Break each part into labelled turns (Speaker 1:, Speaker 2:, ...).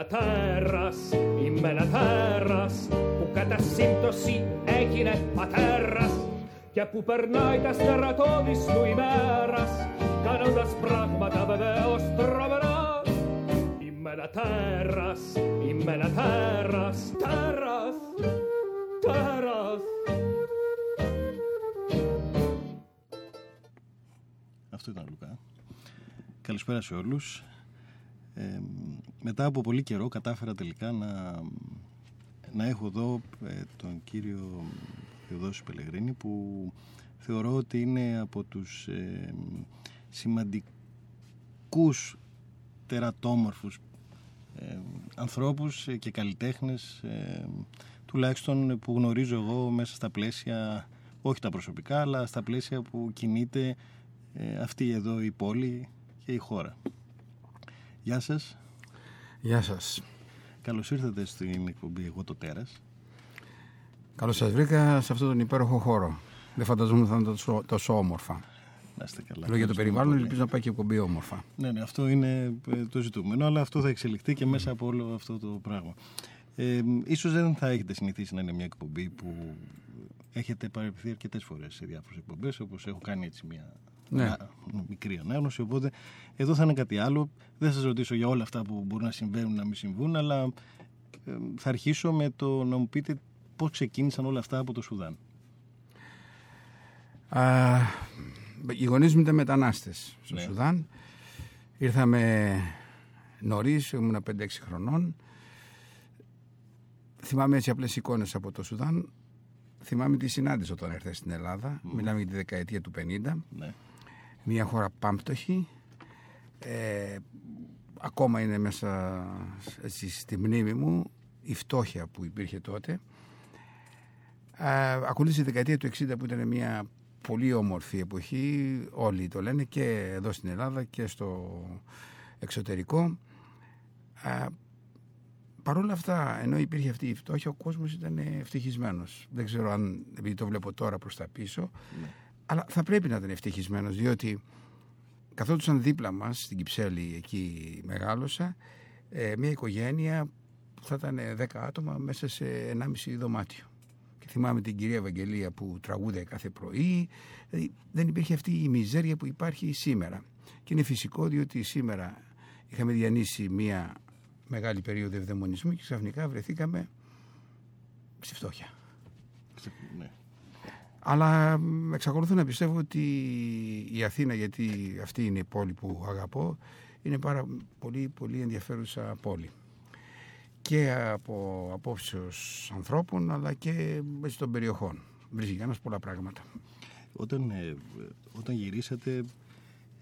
Speaker 1: ένα τέρας, είμαι ένα τέρας που κατά σύμπτωση έγινε πατέρας και που περνάει τα στερατώδης του ημέρας κάνοντας πράγματα βεβαίως τρομερά. Είμαι ένα τέρας, είμαι ένα τέρας, τέρας, τέρας.
Speaker 2: Αυτό ήταν Λουκά. Καλησπέρα σε όλους. Ε, μετά από πολύ καιρό κατάφερα τελικά να, να έχω εδώ ε, τον κύριο Θεοδόση Πελεγρίνη που θεωρώ ότι είναι από τους ε, σημαντικούς τερατόμορφους ε, ανθρώπους και καλλιτέχνες τουλάχιστον που γνωρίζω εγώ μέσα στα πλαίσια όχι τα προσωπικά αλλά στα πλαίσια που κινείται αυτή εδώ η πόλη και η χώρα. Γεια σας.
Speaker 3: Γεια σας.
Speaker 2: Καλώς ήρθατε στην εκπομπή «Εγώ το τέρας».
Speaker 3: Καλώς σας βρήκα σε αυτόν τον υπέροχο χώρο. Δεν φανταζόμουν θα είναι τόσο, τόσο όμορφα.
Speaker 2: Να είστε καλά.
Speaker 3: Λέω για το περιβάλλον, ελπίζω να πάει και η εκπομπή όμορφα.
Speaker 2: Ναι, ναι, αυτό είναι ε, το ζητούμενο, αλλά αυτό θα εξελιχθεί και μέσα από όλο αυτό το πράγμα. Ε, ίσως δεν θα έχετε συνηθίσει να είναι μια εκπομπή που έχετε παρεπιθεί αρκετές φορές σε διάφορες εκπομπές, όπως έχω κάνει έτσι μια ναι. μικρή ανάγνωση. Οπότε εδώ θα είναι κάτι άλλο. Δεν θα σας ρωτήσω για όλα αυτά που μπορούν να συμβαίνουν, να μην συμβούν, αλλά ε, θα αρχίσω με το να μου πείτε πώς ξεκίνησαν όλα αυτά από το Σουδάν.
Speaker 3: Α, οι γονείς μου ήταν μετανάστες στο ναι. Σουδάν. Ήρθαμε νωρίς, ήμουν 5-6 χρονών. Θυμάμαι έτσι απλές εικόνες από το Σουδάν. Θυμάμαι τη συνάντηση όταν ήρθε στην Ελλάδα. Μιλάμε για τη δεκαετία του 50. Ναι μια χώρα πάμπτωχη ε, ακόμα είναι μέσα έτσι, στη μνήμη μου η φτώχεια που υπήρχε τότε ε, ακολούθησε η δεκαετία του 60 που ήταν μια πολύ όμορφη εποχή όλοι το λένε και εδώ στην Ελλάδα και στο εξωτερικό ε, Παρ' όλα αυτά, ενώ υπήρχε αυτή η φτώχεια, ο κόσμος ήταν ευτυχισμένος. Δεν ξέρω αν, επειδή το βλέπω τώρα προς τα πίσω, ναι. Αλλά θα πρέπει να ήταν ευτυχισμένος διότι καθόντουσαν δίπλα μας στην Κυψέλη εκεί μεγάλωσα ε, μια οικογένεια που θα ήταν 10 άτομα μέσα σε 1,5 δωμάτιο. Και θυμάμαι την κυρία Ευαγγελία που τραγούδε κάθε πρωί. Δηλαδή δεν υπήρχε αυτή η μιζέρια που υπάρχει σήμερα. Και είναι φυσικό διότι σήμερα είχαμε διανύσει μια μεγάλη περίοδο ευδαιμονισμού και ξαφνικά βρεθήκαμε στη φτώχεια. Ναι. Αλλά εξακολουθώ να πιστεύω ότι η Αθήνα, γιατί αυτή είναι η πόλη που αγαπώ, είναι πάρα πολύ, πολύ ενδιαφέρουσα πόλη. Και από απόψεως ανθρώπων, αλλά και έτσι των περιοχών. Βρίσκει για πολλά πράγματα.
Speaker 2: Όταν, ε, όταν γυρίσατε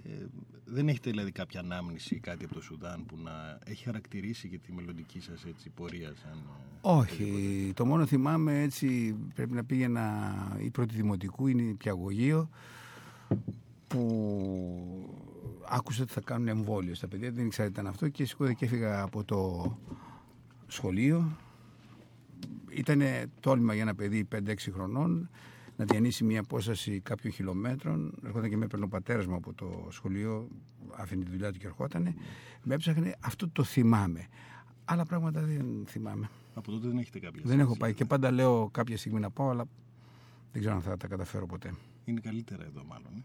Speaker 2: ε, δεν έχετε δηλαδή κάποια ανάμνηση ή κάτι από το Σουδάν που να έχει χαρακτηρίσει και τη μελλοντική σας έτσι, πορεία σαν... Ε,
Speaker 3: Όχι, το μόνο θυμάμαι έτσι πρέπει να πήγαινα η πρώτη δημοτικού είναι η πιαγωγείο που άκουσα ότι θα κάνουν εμβόλιο στα παιδιά, δεν ήξερα τι ήταν αυτό και σηκώδη και έφυγα από το σχολείο. Ήταν τόλμα για ένα παιδί 5-6 χρονών να διανύσει μια απόσταση κάποιων χιλιόμετρων. Ερχόταν και με έπαιρνε ο πατέρα μου από το σχολείο, άφηνε τη δουλειά του και ερχόταν. Με έψαχνε, αυτό το θυμάμαι. Άλλα πράγματα δεν θυμάμαι.
Speaker 2: Από τότε δεν έχετε κάποια
Speaker 3: Δεν έχω πάει και πάντα λέω κάποια στιγμή να πάω, αλλά δεν ξέρω αν θα τα καταφέρω ποτέ.
Speaker 2: Είναι καλύτερα εδώ, μάλλον. Ε.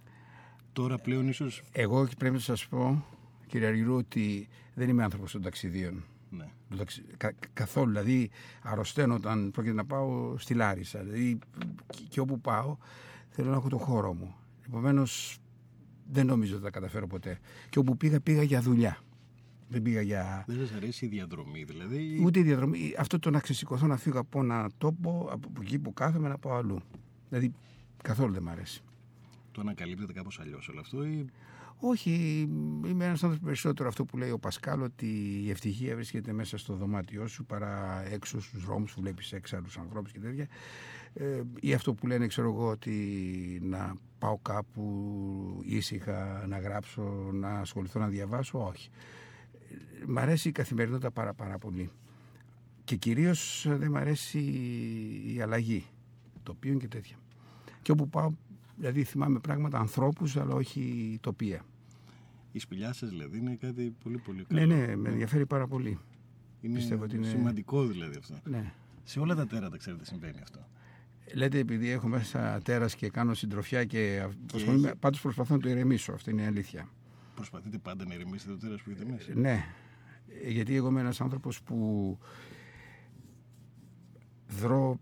Speaker 2: Τώρα πλέον ίσως.
Speaker 3: Εγώ πρέπει να σας πω, κύριε Αργυρού, ότι δεν είμαι άνθρωπος των ταξιδίων. Ναι. Κα, καθόλου. Δηλαδή, αρρωσταίνω όταν πρόκειται να πάω στη Λάρισα. Δηλαδή, και, όπου πάω, θέλω να έχω το χώρο μου. Επομένως, δεν νομίζω ότι θα καταφέρω ποτέ. Και όπου πήγα, πήγα για δουλειά. Δεν πήγα για.
Speaker 2: Δεν σας αρέσει η διαδρομή, δηλαδή;
Speaker 3: Ούτε η διαδρομή. Αυτό το να ξεσηκωθώ να φύγω από ένα τόπο, από εκεί που κάθομαι, να πάω αλλού. Δηλαδή, καθόλου δεν μ' αρέσει.
Speaker 2: Το ανακαλύπτεται κάπως αλλιώς όλο αυτό, ή.
Speaker 3: Όχι, είμαι ένας άνθρωπος περισσότερο αυτό που λέει ο Πασκάλ ότι η ευτυχία βρίσκεται μέσα στο δωμάτιό σου παρά έξω στους δρόμους που βλέπεις έξαλλου ανθρώπους και τέτοια. Ε, ή αυτό που λένε, ξέρω εγώ, ότι να πάω κάπου ήσυχα να γράψω, να ασχοληθώ, να διαβάσω. Όχι. Μ' αρέσει η καθημερινότητα πάρα, πάρα πολύ. Και κυρίως δεν μ' αρέσει η αλλαγή τοπίων και τέτοια. Και όπου πάω, δηλαδή θυμάμαι πράγματα ανθρώπους, αλλά όχι τοπία.
Speaker 2: Η σπηλιά σας δηλαδή είναι κάτι πολύ πολύ
Speaker 3: καλό. Ναι, ναι, με ενδιαφέρει πάρα πολύ.
Speaker 2: Είναι,
Speaker 3: Πιστεύω ότι είναι
Speaker 2: σημαντικό δηλαδή αυτό.
Speaker 3: Ναι.
Speaker 2: Σε όλα τα τέρατα, ξέρετε, συμβαίνει αυτό.
Speaker 3: Λέτε επειδή έχω μέσα τέρας και κάνω συντροφιά και.
Speaker 2: έχει-
Speaker 3: Πάντως προσπαθώ να το ηρεμήσω. Αυτό είναι η αλήθεια.
Speaker 2: Προσπαθείτε πάντα να ηρεμήσετε το τέρας που έχετε μέσα.
Speaker 3: Ναι. Γιατί εγώ είμαι ένας άνθρωπος που δρώ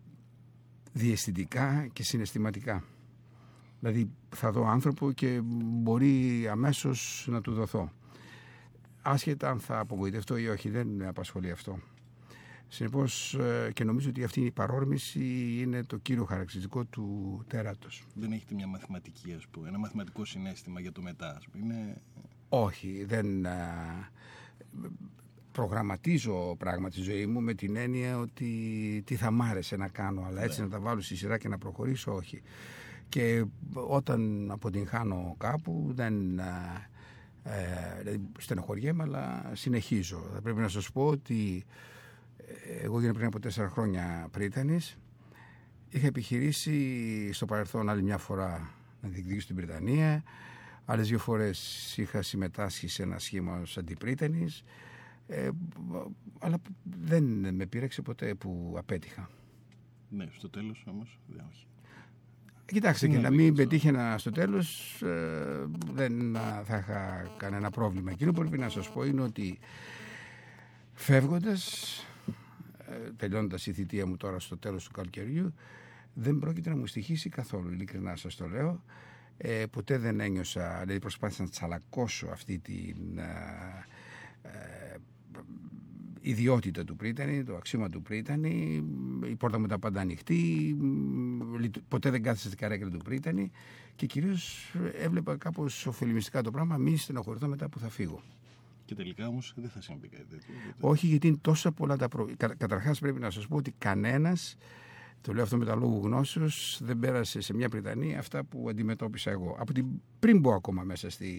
Speaker 3: διαισθητικά και συναισθηματικά. Δηλαδή θα δω άνθρωπο και μπορεί αμέσως να του δοθώ. Άσχετα αν θα απογοητευτώ ή όχι, δεν με απασχολεί αυτό. Συνεπώς και νομίζω ότι αυτή η παρόρμηση είναι το κύριο χαρακτηριστικό του τέρατος.
Speaker 2: Δεν έχετε μια μαθηματική, ας πούμε, ένα μαθηματικό συνέστημα για το μετά. Ας πούμε. Είναι...
Speaker 3: Όχι, δεν α, προγραμματίζω πράγματι τη ζωή μου με την έννοια ότι τι θα μ' άρεσε να κάνω, αλλά έτσι να τα βάλω στη σειρά και να προχωρήσω, όχι. Και όταν αποτυγχάνω κάπου δεν α, ε, δηλαδή στενοχωριέμαι, αλλά συνεχίζω. Θα πρέπει να σας πω ότι ε, εγώ γίνω πριν από τέσσερα χρόνια πρίτανης. Είχα επιχειρήσει στο παρελθόν άλλη μια φορά να διεκδικήσω την Βρετανία. Άλλες δύο φορές είχα συμμετάσχει σε ένα σχήμα ως αντιπρίτανης. Ε, αλλά δεν με πείραξε ποτέ που απέτυχα.
Speaker 2: Ναι, στο τέλος όμως δεν όχι.
Speaker 3: Κοιτάξτε,
Speaker 2: Ναι,
Speaker 3: και να
Speaker 2: ναι,
Speaker 3: μην
Speaker 2: αυτό.
Speaker 3: πετύχαινα στο τέλος ε, δεν α, θα είχα κανένα πρόβλημα. Εκείνο που πρέπει να σας πω είναι ότι φεύγοντας, ε, τελειώνοντας η θητεία μου τώρα στο τέλος του καλοκαιριού, δεν πρόκειται να μου στοιχήσει καθόλου, ειλικρινά σας το λέω. Ε, ποτέ δεν ένιωσα, δηλαδή προσπάθησα να τσαλακώσω αυτή την ε, ε, ιδιότητα του πρίτανη, το αξίωμα του πρίτανη, η πόρτα μου ήταν πάντα ανοιχτή, μ, λειτου- ποτέ δεν κάθισα στην καρέκλα του πρίτανη και κυρίως έβλεπα κάπως ωφελημιστικά το πράγμα, μη στενοχωρηθώ μετά που θα φύγω.
Speaker 2: Και τελικά όμως δεν θα συμβεί κάτι τέτοιο. γιατί-
Speaker 3: Όχι γιατί είναι τόσα πολλά τα προβλήματα. Καταρχάς πρέπει να σας πω ότι κανένας, το λέω αυτό με τα λόγου γνώσεως, δεν πέρασε σε μια Βρετανία αυτά που αντιμετώπισα εγώ. Από την πριν μπω ακόμα μέσα στη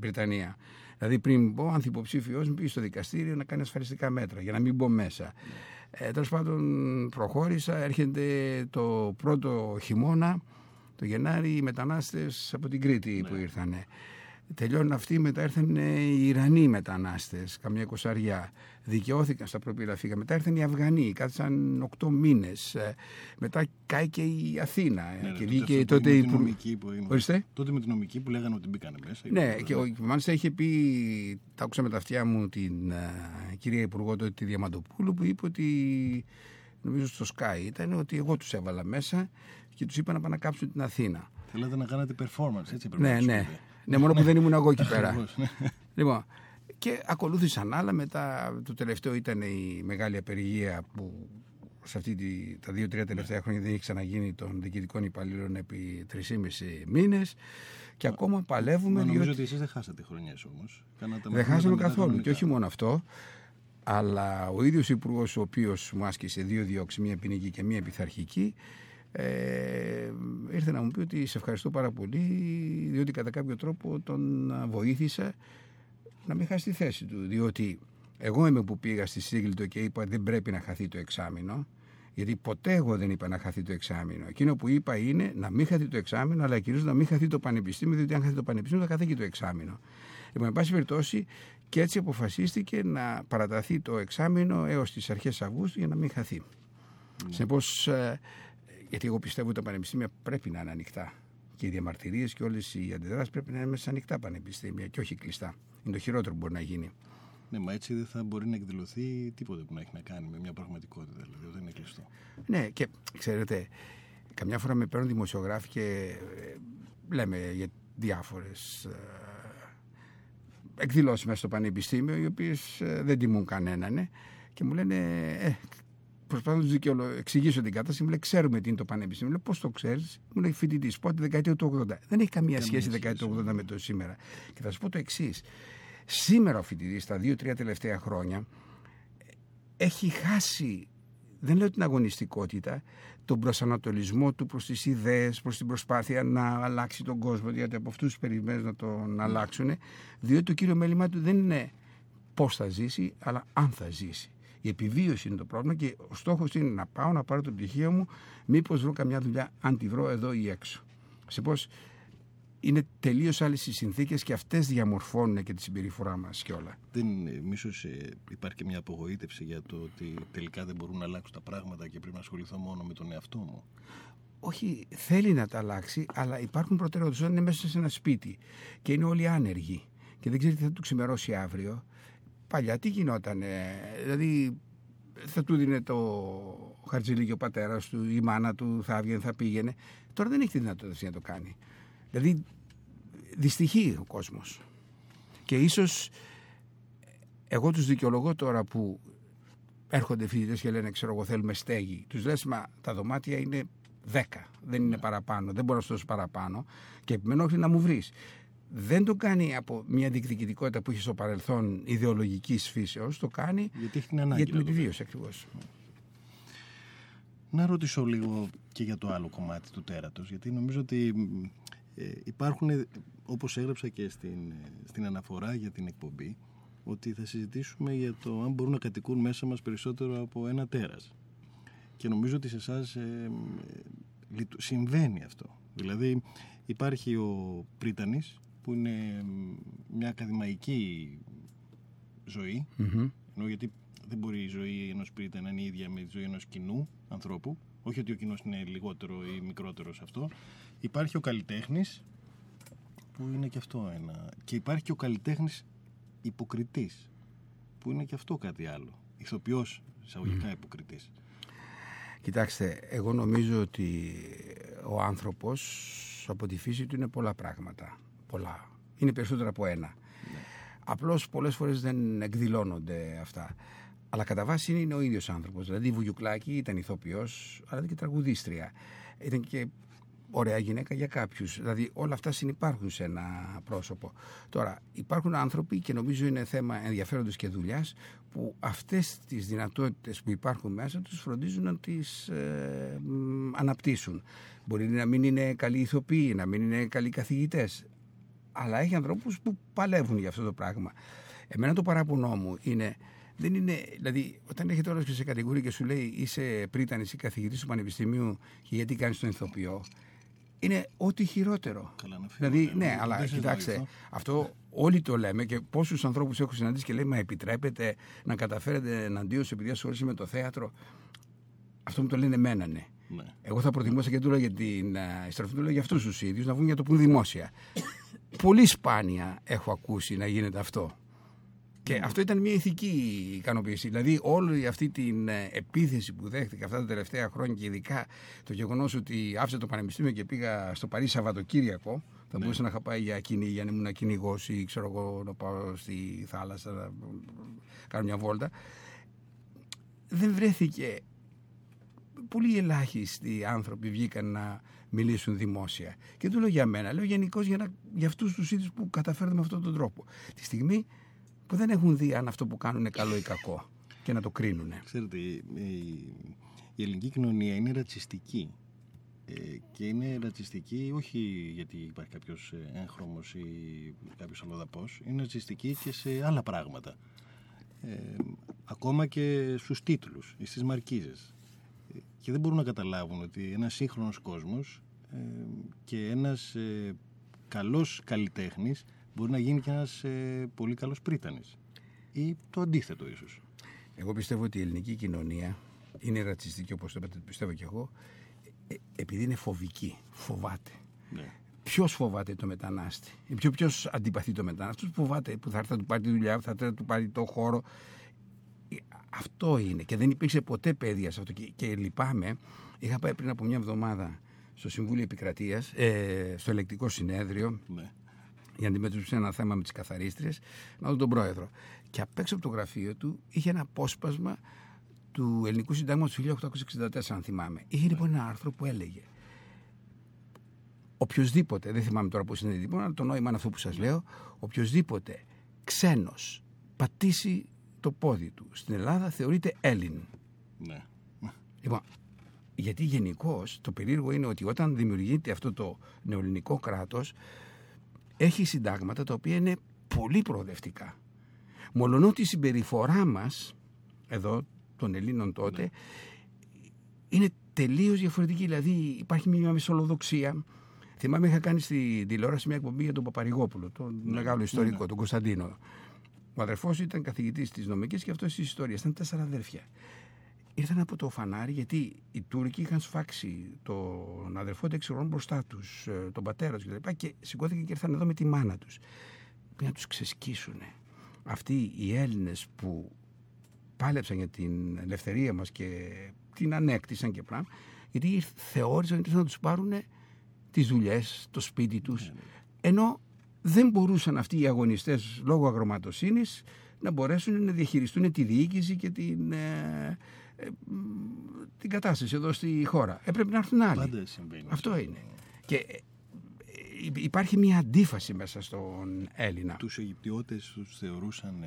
Speaker 3: Βρετανία. Δηλαδή πριν μπω, αν υποψήφιος μου πει στο δικαστήριο να κάνει ασφαλιστικά μέτρα για να μην μπω μέσα. Ε, Τέλος πάντων προχώρησα, έρχεται το πρώτο χειμώνα, το Γενάρη, οι μετανάστες από την Κρήτη που ήρθανε. Τελειώνουν αυτοί, μετά ήρθαν οι Ιρανοί μετανάστες, καμιά εικοσαριά. Δικαιώθηκαν στα προπύρα φύγα. Μετά ήρθαν οι Αφγανοί, κάθισαν οκτώ μήνες. Μετά κάει και η Αθήνα.
Speaker 2: Ναι,
Speaker 3: και
Speaker 2: ναι,
Speaker 3: βγήκε
Speaker 2: αυτό
Speaker 3: τότε
Speaker 2: με
Speaker 3: η.
Speaker 2: την νομική που είναι.
Speaker 3: Ορίστε.
Speaker 2: Τότε με την νομική που λέγανε ότι μπήκανε μέσα.
Speaker 3: Ναι,
Speaker 2: είπατε,
Speaker 3: και ο, μάλιστα είχε πει, τα άκουσα με τα αυτιά μου την uh, κυρία Υπουργό τότε, τη Διαμαντοπούλου, που είπε ότι, νομίζω στο Sky ήταν, ότι εγώ τους έβαλα μέσα και τους είπα να πάνε να κάψουν την Αθήνα.
Speaker 2: Θέλατε να κάνετε performance, έτσι πρέπει
Speaker 3: Ναι,
Speaker 2: να σου
Speaker 3: ναι.
Speaker 2: Πείτε.
Speaker 3: Ναι, μόνο που δεν ήμουν εγώ εκεί πέρα.
Speaker 2: Ακριβώς, ναι.
Speaker 3: Λοιπόν, και ακολούθησαν άλλα. Μετά το τελευταίο ήταν η μεγάλη απεργία που σε αυτή τη, τα δύο-τρία τελευταία χρόνια δεν έχει ξαναγίνει των διοικητικών υπαλλήλων επί 3,5 μήνες. Και ακόμα παλεύουμε.
Speaker 2: Μα νομίζω
Speaker 3: διότι-
Speaker 2: ότι εσείς δεν χάσατε χρονιές όμως. Κάνατε
Speaker 3: δεν
Speaker 2: μαθήματα
Speaker 3: χάσαμε
Speaker 2: μετά
Speaker 3: καθόλου.
Speaker 2: κανονικά.
Speaker 3: Και όχι μόνο αυτό, αλλά ο ίδιος υπουργός, ο οποίος μου άσκησε δύο διώξεις, μία ποινική και μία πειθαρχική, ε, ήρθε να μου πει ότι σε ευχαριστώ πάρα πολύ, διότι κατά κάποιο τρόπο τον βοήθησα να μην χάσει τη θέση του. Διότι εγώ είμαι που πήγα στη Σίγλιτο και είπα δεν πρέπει να χαθεί το εξάμεινο. Γιατί ποτέ εγώ δεν είπα να χαθεί το εξάμεινο. Εκείνο που είπα είναι να μην χαθεί το εξάμεινο, αλλά κυρίως να μην χαθεί το πανεπιστήμιο, διότι αν χαθεί το πανεπιστήμιο θα χαθεί και το εξάμεινο. Λοιπόν, εν πάση περιπτώσει, και έτσι αποφασίστηκε να παραταθεί το εξάμεινο έως τις αρχές Αυγούστου για να μην χαθεί.
Speaker 2: Ναι.
Speaker 3: Συνεπώς, γιατί εγώ πιστεύω ότι τα πανεπιστήμια πρέπει να είναι ανοιχτά. Και οι διαμαρτυρίες και όλες οι αντιδράσεις πρέπει να είναι μέσα σε ανοιχτά πανεπιστήμια και όχι κλειστά. Είναι το χειρότερο που μπορεί να γίνει.
Speaker 2: Ναι, μα έτσι δεν θα μπορεί να εκδηλωθεί τίποτε που να έχει να κάνει με μια πραγματικότητα. Δηλαδή, δεν είναι κλειστό.
Speaker 3: Ναι, και ξέρετε, καμιά φορά με παίρνουν δημοσιογράφοι και ε, λέμε για διάφορες ε, εκδηλώσεις μέσα στο πανεπιστήμιο, οι οποίες ε, δεν τιμούν κανέναν ε, και μου λένε, ε, προσπαθώ να τους δικαιολο... εξηγήσω την κατάσταση, μου λέει, ξέρουμε τι είναι το πανεπιστήμιο. Λέω, πώς το ξέρεις, μου λέει, φοιτητής, πω τη δεκαετία του 80. Δεν έχει καμία σχέση η δεκαετία του 80 με το σήμερα. Και θα σα πω το εξής. Σήμερα ο φοιτητής, τα δύο-τρία τελευταία χρόνια, έχει χάσει δεν λέω την αγωνιστικότητα, τον προσανατολισμό του προς τις ιδέες, προς την προσπάθεια να αλλάξει τον κόσμο, γιατί από αυτούς τους περιμένουν να τον αλλάξουν, διότι το κύριο μέλημά του δεν είναι πώς θα ζήσει, αλλά αν θα ζήσει. Η επιβίωση είναι το πρόβλημα και ο στόχος είναι να πάω να πάρω το πτυχίο μου, μήπως βρω καμιά δουλειά, αν τη βρω εδώ ή έξω. Σε πώς είναι τελείως άλλες οι συνθήκες και αυτές διαμορφώνουν και τη συμπεριφορά μας και όλα.
Speaker 2: Δεν μίσος ε, υπάρχει και μια απογοήτευση για το ότι τελικά δεν μπορούν να αλλάξουν τα πράγματα και πρέπει να ασχοληθώ μόνο με τον εαυτό μου.
Speaker 3: Όχι, θέλει να τα αλλάξει, αλλά υπάρχουν προτεραιότητες. Όταν είναι μέσα σε ένα σπίτι και είναι όλοι άνεργοι και δεν ξέρει τι θα του ξημερώσει αύριο. Παλιά τι γινόταν, δηλαδή θα του δίνει το χαρτζηλίκι ο πατέρας του, η μάνα του θα έβγαινε, θα πήγαινε. Τώρα δεν έχει τη δυνατότητα να το κάνει. Δηλαδή δυστυχεί ο κόσμος. Και ίσως εγώ τους δικαιολογώ τώρα που έρχονται φοιτητές και λένε ξέρω εγώ θέλουμε στέγη. Τους λες μα τα δωμάτια είναι 10, δεν είναι παραπάνω, δεν μπορώ να σου δώσω παραπάνω και επιμένω όχι να μου βρεις. Δεν το κάνει από μια διεκδικητικότητα που έχει στο παρελθόν ιδεολογικής φύσεως, το κάνει
Speaker 2: γιατί έχει την ανάγκη.
Speaker 3: Για την επιβίωση ακριβώς.
Speaker 2: Να ρωτήσω λίγο και για το άλλο κομμάτι του τέρατος, γιατί νομίζω ότι ε, υπάρχουν, όπως έγραψα και στην, στην αναφορά για την εκπομπή, ότι θα συζητήσουμε για το αν μπορούν να κατοικούν μέσα μας περισσότερο από ένα τέρας. Και νομίζω ότι σε εσάς ε, συμβαίνει αυτό. Δηλαδή υπάρχει ο Πρίτανης που είναι μια ακαδημαϊκή ζωή, ενώ γιατί δεν μπορεί η ζωή ενός Πρίταν να είναι ίδια με τη ζωή ενός κοινού ανθρώπου, όχι ότι ο κοινός είναι λιγότερο ή μικρότερος σε αυτό, Υπάρχει ο καλλιτέχνης, που είναι και αυτό ένα. Και υπάρχει και ο καλλιτέχνης υποκριτής, που είναι και αυτό κάτι άλλο. Ηθοποιός, εισαγωγικά mm. υποκριτής.
Speaker 3: Κοιτάξτε, εγώ νομίζω ότι ο άνθρωπος από τη φύση του είναι πολλά πράγματα. Πολλά. Είναι περισσότερα από ένα. Ναι. Απλώς πολλές φορές δεν εκδηλώνονται αυτά. Αλλά κατά βάση είναι ο ίδιος άνθρωπος. Δηλαδή η Βουγιουκλάκη ήταν ηθοποιός, αλλά ήταν και τραγουδίστρια. Ήταν και ωραία γυναίκα για κάποιους. Δηλαδή όλα αυτά συνεπάρχουν σε ένα πρόσωπο. Τώρα υπάρχουν άνθρωποι και νομίζω είναι θέμα ενδιαφέροντος και δουλειάς που αυτές τις δυνατότητες που υπάρχουν μέσα τους φροντίζουν να τις ε, αναπτύσσουν. Μπορεί να μην είναι καλοί ηθοποιοί, να μην είναι καλοί καθηγητές, αλλά έχει ανθρώπους που παλεύουν για αυτό το πράγμα. Εμένα το παράπονό μου είναι δεν είναι, δηλαδή, όταν έχετε όλο και σε κατηγορία και σου λέει είσαι πρίτανης ή καθηγητής του Πανεπιστημίου και γιατί κάνεις τον ηθοποιό, είναι ό,τι χειρότερο.
Speaker 2: Καλά,
Speaker 3: δηλαδή, ναι, αλλά κοιτάξτε, αυτό όλοι το λέμε και πόσους ανθρώπους έχω συναντήσει και λέει Μα επιτρέπετε να καταφέρετε εναντίον σου επειδή ασχολείσαι με το θέατρο. Αυτό μου το λένε εμένα, ναι. ναι. Εγώ θα προτιμούσα και του λέω για την uh, στροφή του λέω για αυτούς τους ίδιους να βγουν για το πούν δημόσια. Πολύ σπάνια έχω ακούσει να γίνεται αυτό. Και αυτό ήταν μια ηθική ικανοποίηση. Δηλαδή, όλη αυτή την ε, επίθεση που δέχτηκα αυτά τα τελευταία χρόνια και ειδικά το γεγονός ότι άφησα το πανεπιστήμιο και πήγα στο Παρίσι Σαββατοκύριακο. Θα ναι. μπορούσα να είχα πάει για κυνήγι, για να ήμουν κυνηγός ή ξέρω εγώ να πάω στη θάλασσα να κάνω μια βόλτα. Δεν βρέθηκε. Πολύ ελάχιστοι άνθρωποι βγήκαν να μιλήσουν δημόσια. Και το λέω για μένα. Λέω γενικώς για, για αυτούς τους ίδιους που καταφέρνουν με αυτόν τον τρόπο. Τη στιγμή που δεν έχουν δει αν αυτό που κάνουν είναι καλό ή κακό και να το κρίνουν.
Speaker 2: Ξέρετε, η, η ελληνική κοινωνία είναι ρατσιστική. Ε, και είναι ρατσιστική όχι γιατί υπάρχει κάποιος ε, έγχρωμος ή κάποιος αλλοδαπός, είναι ρατσιστική και σε άλλα πράγματα. Ε, ακόμα και στους τίτλους ή στις μαρκίζες. Ε, και δεν μπορούν να καταλάβουν ότι ένας σύγχρονος κόσμος ε, και ένας ε, καλός καλλιτέχνης μπορεί να γίνει και ένας ε, πολύ καλός πρίτανης. Ή το αντίθετο ίσως.
Speaker 3: Εγώ πιστεύω ότι η ελληνική κοινωνία είναι ρατσιστική όπως το πιστεύω και εγώ ε, επειδή είναι φοβική, φοβάται. Ναι. Ποιος φοβάται το μετανάστη, ποιο ποιος αντιπαθεί το μετανάστη, αυτός φοβάται που θα έρθει να του πάρει τη δουλειά, θα έρθει να του πάρει το χώρο. Ε, αυτό είναι και δεν υπήρξε ποτέ παιδεία σε αυτό. Και, και λυπάμαι, είχα πάει πριν από μια εβδομάδα στο Συμβούλιο Επικρατείας, ε, στο ελεκτικό συνέδριο. Ναι για να αντιμετωπίσει ένα θέμα με τις καθαρίστριες, να δω τον πρόεδρο. Και απ' έξω από το γραφείο του είχε ένα απόσπασμα του Ελληνικού Συντάγματος του 1864, αν θυμάμαι. Είχε λοιπόν ένα άρθρο που έλεγε οποιοδήποτε, δεν θυμάμαι τώρα πώς είναι λοιπόν, αλλά το νόημα είναι αυτό που σας λέω, οποιοδήποτε ξένος πατήσει το πόδι του στην Ελλάδα θεωρείται Έλλην.
Speaker 2: Ναι.
Speaker 3: Λοιπόν, γιατί γενικώς το περίεργο είναι ότι όταν δημιουργείται αυτό το νεοελληνικό κράτος έχει συντάγματα τα οποία είναι πολύ προοδευτικά. Μολονότι η συμπεριφορά μας, εδώ των Ελλήνων τότε, ναι. είναι τελείως διαφορετική. Δηλαδή υπάρχει μια μεσολοδοξία, Θυμάμαι είχα κάνει στη τηλεόραση μια εκπομπή για τον Παπαρηγόπουλο, τον ναι, μεγάλο ναι, ιστορικό, ναι. τον Κωνσταντίνο. Ο αδερφός ήταν καθηγητής της νομικής και αυτός της ιστορίας. Ήταν τέσσερα αδέρφια. Ήρθαν από το φανάρι γιατί οι Τούρκοι είχαν σφάξει τον αδερφό 6 χρόνων μπροστά τους, ε, τον πατέρα τους κλπ. Και, και σηκώθηκαν και ήρθαν εδώ με τη μάνα τους. Πήγαν να τους ξεσκίσουν. Αυτοί οι Έλληνες που πάλεψαν για την ελευθερία μας και την ανέκτησαν και πράγμα, γιατί θεώρησαν ότι ήρθαν να τους πάρουν τις δουλειές, το σπίτι τους. Ναι, ναι. Ενώ δεν μπορούσαν αυτοί οι αγωνιστές λόγω αγροματοσύνης να μπορέσουν να διαχειριστούν τη διοίκηση και την, ε, ε, την κατάσταση εδώ στη χώρα. Έπρεπε να έρθουν άλλοι.
Speaker 2: Πάντα συμβαίνει.
Speaker 3: Αυτό είναι. Και ε, υπάρχει μια αντίφαση μέσα στον Έλληνα.
Speaker 2: Τους Αιγυπτιώτες τους θεωρούσαν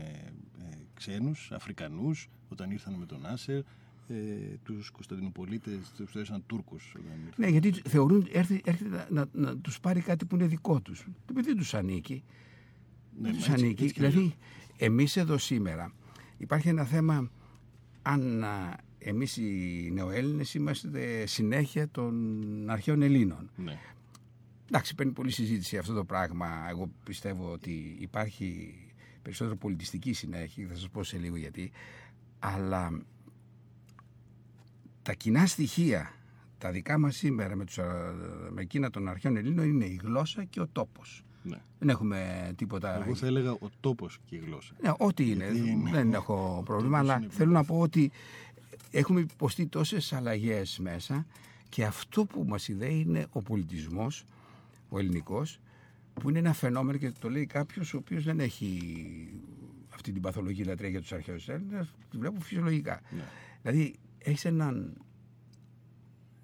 Speaker 2: ξένους, Αφρικανούς, όταν ήρθαν με τον Άσερ ε, τους Κωνσταντινοπολίτες τους έδωσαν Τούρκους.
Speaker 3: Ναι, γιατί θεωρούν έρθει, έρχεται να, να, να τους πάρει κάτι που είναι δικό τους. Το παιδί τους ανήκει. Ναι, δεν τους ανήκει. Έτσι, δηλαδή, εμείς εδώ σήμερα υπάρχει ένα θέμα αν εμείς οι νεοέλληνες είμαστε συνέχεια των αρχαίων Ελλήνων.
Speaker 2: Ναι.
Speaker 3: Εντάξει, παίρνει πολύ συζήτηση αυτό το πράγμα. Εγώ πιστεύω ότι υπάρχει περισσότερο πολιτιστική συνέχεια, θα σας πω σε λίγο γιατί. Αλλά τα κοινά στοιχεία τα δικά μας σήμερα με, τους, με εκείνα των αρχαίων Ελλήνων είναι η γλώσσα και ο τόπος.
Speaker 2: Ναι.
Speaker 3: Δεν έχουμε τίποτα...
Speaker 2: Εγώ θα έλεγα ο τόπος και η γλώσσα.
Speaker 3: Ναι, ό,τι είναι. Δεν έχω πρόβλημα, αλλά θέλω να πω ότι έχουμε υποστεί τόσες αλλαγές μέσα και αυτό που μας ιδέει είναι ο πολιτισμός, ο ελληνικός, που είναι ένα φαινόμενο και το λέει κάποιος ο οποίος δεν έχει αυτή την παθολογική λατρεία για τους αρχαίους Έλληνες, τη βλέπω φυσιολογικά. Ναι. Δηλαδή έχεις έναν,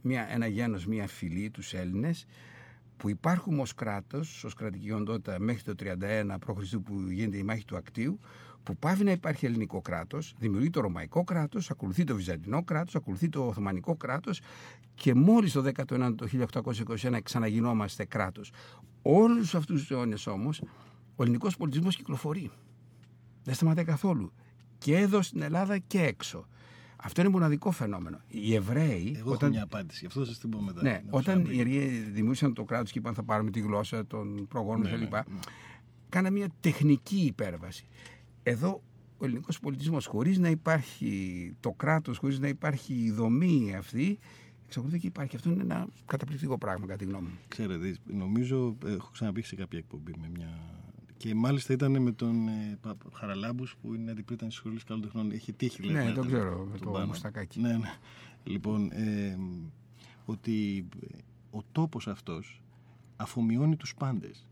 Speaker 3: μια, ένα γένος, μια φυλή, τους Έλληνες, που υπάρχουν ως κράτος, ως κρατική οντότητα μέχρι το 31 π.Χ. που γίνεται η μάχη του Ακτίου, που πάβει να υπάρχει ελληνικό κράτος, δημιουργεί το ρωμαϊκό κράτος, ακολουθεί το βυζαντινό κράτος, ακολουθεί το οθωμανικό κράτος και μόλις το 19ο το 1821 ξαναγινόμαστε κράτος. Όλους αυτούς τους αιώνες όμως ο ελληνικός πολιτισμός κυκλοφορεί. Δεν σταματάει καθόλου. Και εδώ στην Ελλάδα και έξω. Αυτό είναι μοναδικό φαινόμενο. Οι Εβραίοι.
Speaker 2: Εγώ όταν... έχω μια απάντηση, αυτό σας την πω μετά.
Speaker 3: Ναι, όταν οι Εβραίοι δημιούργησαν το κράτος και είπαν θα πάρουμε τη γλώσσα των προγόνων ναι, κλπ. Ναι, ναι. Κάνα μια τεχνική υπέρβαση. Εδώ ο ελληνικός πολιτισμός, χωρίς να υπάρχει το κράτος, χωρίς να υπάρχει η δομή αυτή, εξακολουθεί και υπάρχει. Αυτό είναι ένα καταπληκτικό πράγμα, κατά τη γνώμη μου.
Speaker 2: Ξέρετε, νομίζω, έχω ξαναπεί σε κάποια εκπομπή με μια και μάλιστα ήταν με τον ε, Χαραλάμπους που είναι αντιπρίτανη της Σχολής Καλών Τεχνών. Έχει τύχει,
Speaker 3: λέει. Ναι, τον ξέρω, με το μουστακάκι.
Speaker 2: Ναι, ναι. Λοιπόν, ε, ότι ο τόπος αυτός αφομοιώνει τους πάντες.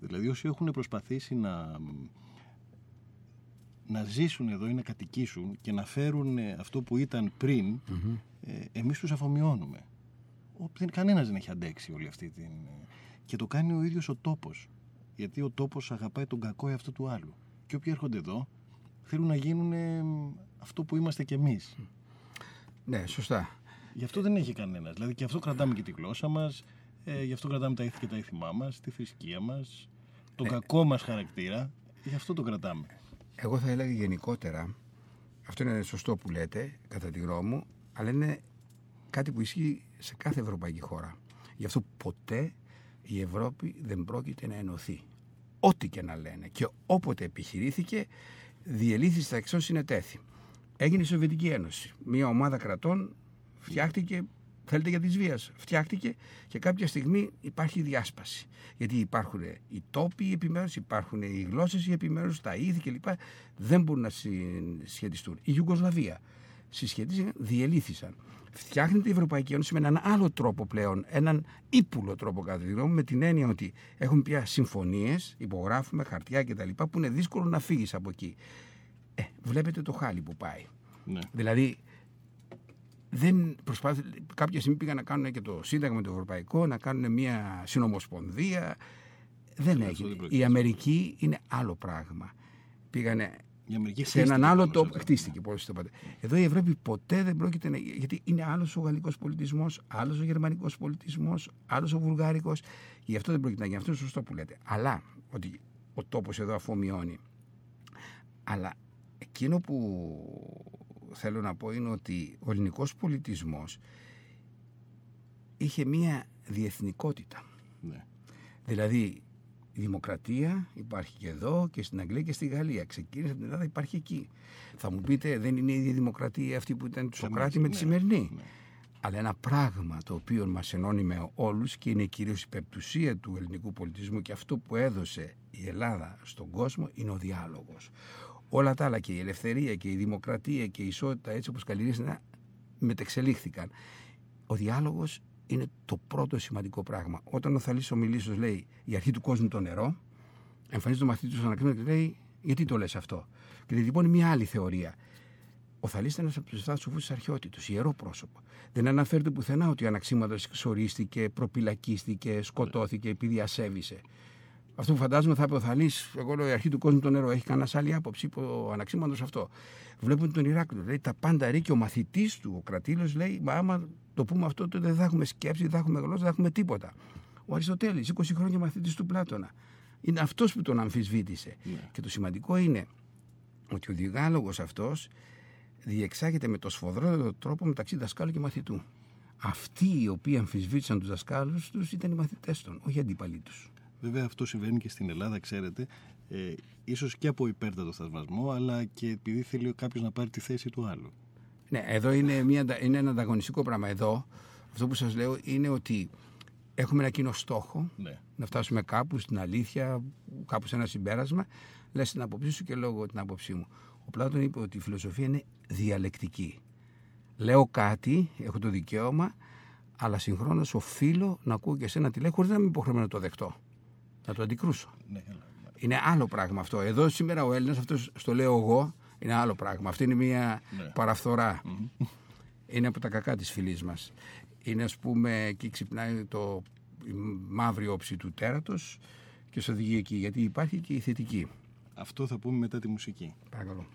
Speaker 2: Δηλαδή όσοι έχουν προσπαθήσει να, να ζήσουν εδώ ή να κατοικήσουν και να φέρουν αυτό που ήταν πριν, mm-hmm. ε, εμείς τους αφομοιώνουμε. Ο, κανένας δεν έχει αντέξει όλη αυτή την... Και το κάνει ο ίδιος ο τόπος γιατί ο τόπος αγαπάει τον κακό εαυτό του άλλου. Και όποιοι έρχονται εδώ θέλουν να γίνουν αυτό που είμαστε κι εμείς.
Speaker 3: Ναι, σωστά.
Speaker 2: Γι' αυτό δεν έχει κανένας. Δηλαδή, και αυτό κρατάμε και τη γλώσσα μας, ε, γι' αυτό κρατάμε τα ήθη και τα ήθημά μας, τη θρησκεία μας, τον ε, κακό μας χαρακτήρα. Γι' αυτό το κρατάμε.
Speaker 3: Εγώ θα έλεγα γενικότερα, αυτό είναι σωστό που λέτε, κατά τη γνώμη μου, αλλά είναι κάτι που ισχύει σε κάθε ευρωπαϊκή χώρα. Γι' αυτό ποτέ η Ευρώπη δεν πρόκειται να ενωθεί. Ό,τι και να λένε. Και όποτε επιχειρήθηκε, διελήθη στα εξών συνετέθη. Έγινε η Σοβιετική Ένωση. Μια ομάδα κρατών φτιάχτηκε, θέλετε για τη βίας, φτιάχτηκε και κάποια στιγμή υπάρχει διάσπαση. Γιατί υπάρχουν οι τόποι επιμέρους, υπάρχουν οι γλώσσες οι επιμέρους, τα είδη κλπ. Δεν μπορούν να συσχετιστούν. Η Ιουγκοσλαβία συσχετίστηκαν, διελήθησαν φτιάχνεται η Ευρωπαϊκή Ένωση με έναν άλλο τρόπο πλέον, έναν ύπουλο τρόπο κατά τη γνώμη με την έννοια ότι έχουν πια συμφωνίες, υπογράφουμε χαρτιά κτλ. που είναι δύσκολο να φύγεις από εκεί. Ε, βλέπετε το χάλι που πάει.
Speaker 2: Ναι.
Speaker 3: Δηλαδή, δεν προσπάθη, κάποια στιγμή πήγαν να κάνουν και το Σύνταγμα το Ευρωπαϊκό, να κάνουν μια συνομοσπονδία. Δεν έγινε. Η Αμερική είναι άλλο πράγμα. Πήγανε σε έναν άλλο τόπο. Χτίστηκε, πώς το είπατε. Εδώ η Ευρώπη ποτέ δεν πρόκειται να. Γιατί είναι άλλος ο γαλλικός πολιτισμός, άλλος ο γερμανικός πολιτισμός, άλλος ο βουλγάρικος. Γι' αυτό δεν πρόκειται να γίνει. Αυτό είναι σωστό που λέτε. Αλλά ότι ο τόπος εδώ αφομοιώνει. Αλλά εκείνο που θέλω να πω είναι ότι ο ελληνικός πολιτισμός είχε μία διεθνικότητα. Ναι. Δηλαδή η δημοκρατία υπάρχει και εδώ και στην Αγγλία και στη Γαλλία. Ξεκίνησε από την Ελλάδα, υπάρχει εκεί. Θα μου πείτε, δεν είναι η ίδια δημοκρατία αυτή που ήταν του Σοκράτη με τη σημερινή; Ναι. Αλλά ένα πράγμα το οποίο μας ενώνει με όλους και είναι κυρίως η πεπτουσία του ελληνικού πολιτισμού και αυτό που έδωσε η Ελλάδα στον κόσμο είναι ο διάλογος. Όλα τα άλλα και η ελευθερία και η δημοκρατία και η ισότητα έτσι όπως καλλιεργήσαν μετεξελίχθηκαν. Ο διάλογος είναι το πρώτο σημαντικό πράγμα. Όταν ο Θαλής ο λέει η αρχή του κόσμου το νερό, εμφανίζεται ο μαθητής του ανακρίνεται και λέει γιατί το λες αυτό; Και λοιπόν μια άλλη θεωρία. Ο Θαλής ήταν ένας από τους 7 σοφού της αρχαιότητα, ιερό πρόσωπο. Δεν αναφέρεται πουθενά ότι ο Αναξίματο εξορίστηκε, προπυλακίστηκε, σκοτώθηκε επειδή ασέβησε. Αυτό που φαντάζομαι θα είπε ο Θαλής, εγώ λέω η αρχή του κόσμου το νερό. Έχει κανένα άλλη άποψη, είπε ο Αναξίματο αυτό. Βλέπουν τον Ηράκλειο. Λέει τα πάντα ρί και ο μαθητής του, ο κρατήλο, λέει, μα άμα το πούμε αυτό, τότε δεν θα έχουμε σκέψη, δεν θα έχουμε γλώσσα, δεν θα έχουμε τίποτα. Ο Αριστοτέλης, 20 χρόνια μαθητής του Πλάτωνα. Είναι αυτός που τον αμφισβήτησε. Ναι. Και το σημαντικό είναι ότι ο διάλογος αυτός διεξάγεται με το σφοδρότερο τρόπο μεταξύ δασκάλου και μαθητού. Αυτοί οι οποίοι αμφισβήτησαν τους δασκάλους τους ήταν οι μαθητές των, όχι οι αντίπαλοι τους.
Speaker 2: Βέβαια αυτό συμβαίνει και στην Ελλάδα, ξέρετε, ε, ίσως και από υπέρτατο θαυμασμό, αλλά και επειδή θέλει κάποιος να πάρει τη θέση του άλλου.
Speaker 3: Ναι, εδώ είναι, μια, είναι ένα ανταγωνιστικό πράγμα. Εδώ, αυτό που σας λέω είναι ότι έχουμε ένα κοινό στόχο, ναι. να φτάσουμε κάπου στην αλήθεια, κάπου σε ένα συμπέρασμα. Λες την άποψή σου και λόγω την άποψή μου. Ο Πλάτων είπε ότι η φιλοσοφία είναι διαλεκτική. Λέω κάτι, έχω το δικαίωμα, αλλά συγχρόνως οφείλω να ακούω και εσένα τι λέει, χωρίς να είμαι υποχρεωμένος να το δεχτώ. Να το αντικρούσω. Ναι, είναι άλλο πράγμα αυτό. Εδώ σήμερα ο Έλληνας, αυτός στο λέω εγώ, είναι άλλο πράγμα. Αυτή είναι μια ναι. παραφθορα Είναι από τα κακά της φυλής μας. Είναι ας πούμε, εκεί ξυπνάει το, η μαύρη όψη του τέρατος και σε οδηγεί εκεί, γιατί υπάρχει και η θετική.
Speaker 2: Αυτό θα πούμε μετά τη μουσική.
Speaker 3: Παρακαλώ.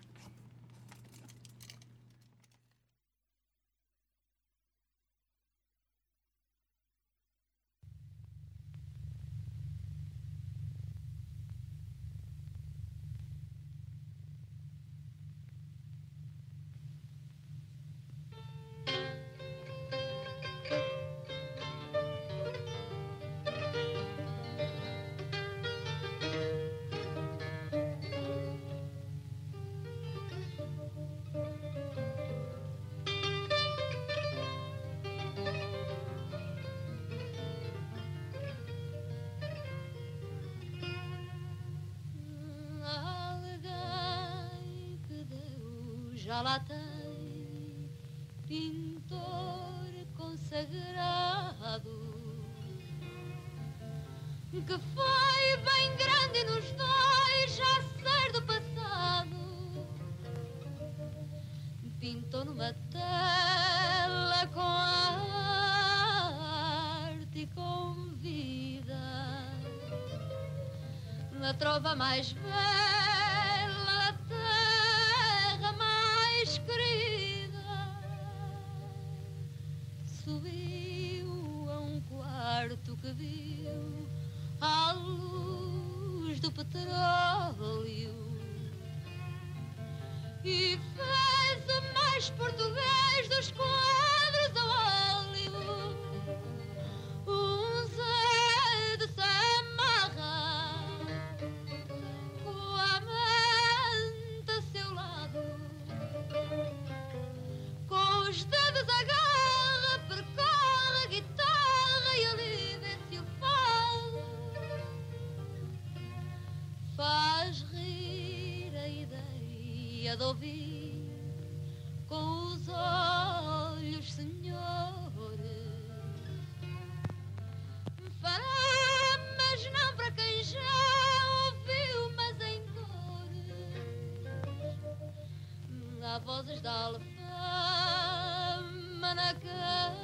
Speaker 4: del camp en aquella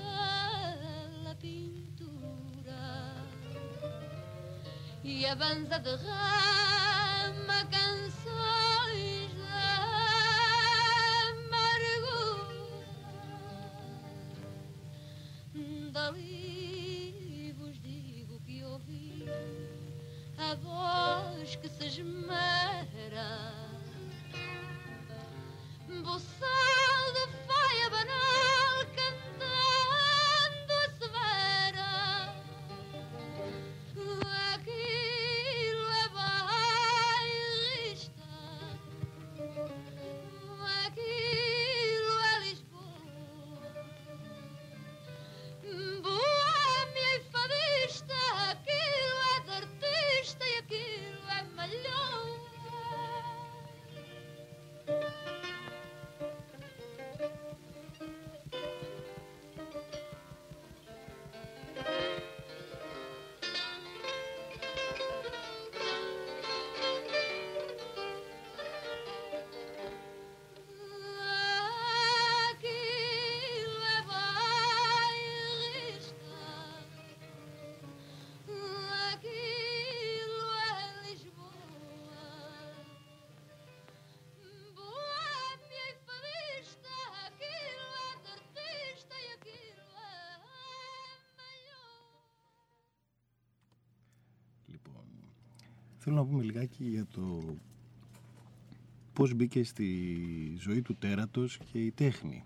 Speaker 4: pintura. I abans de
Speaker 2: derrama Θέλω να πούμε λιγάκι για το πώς μπήκε στη ζωή του τέρατος και η τέχνη.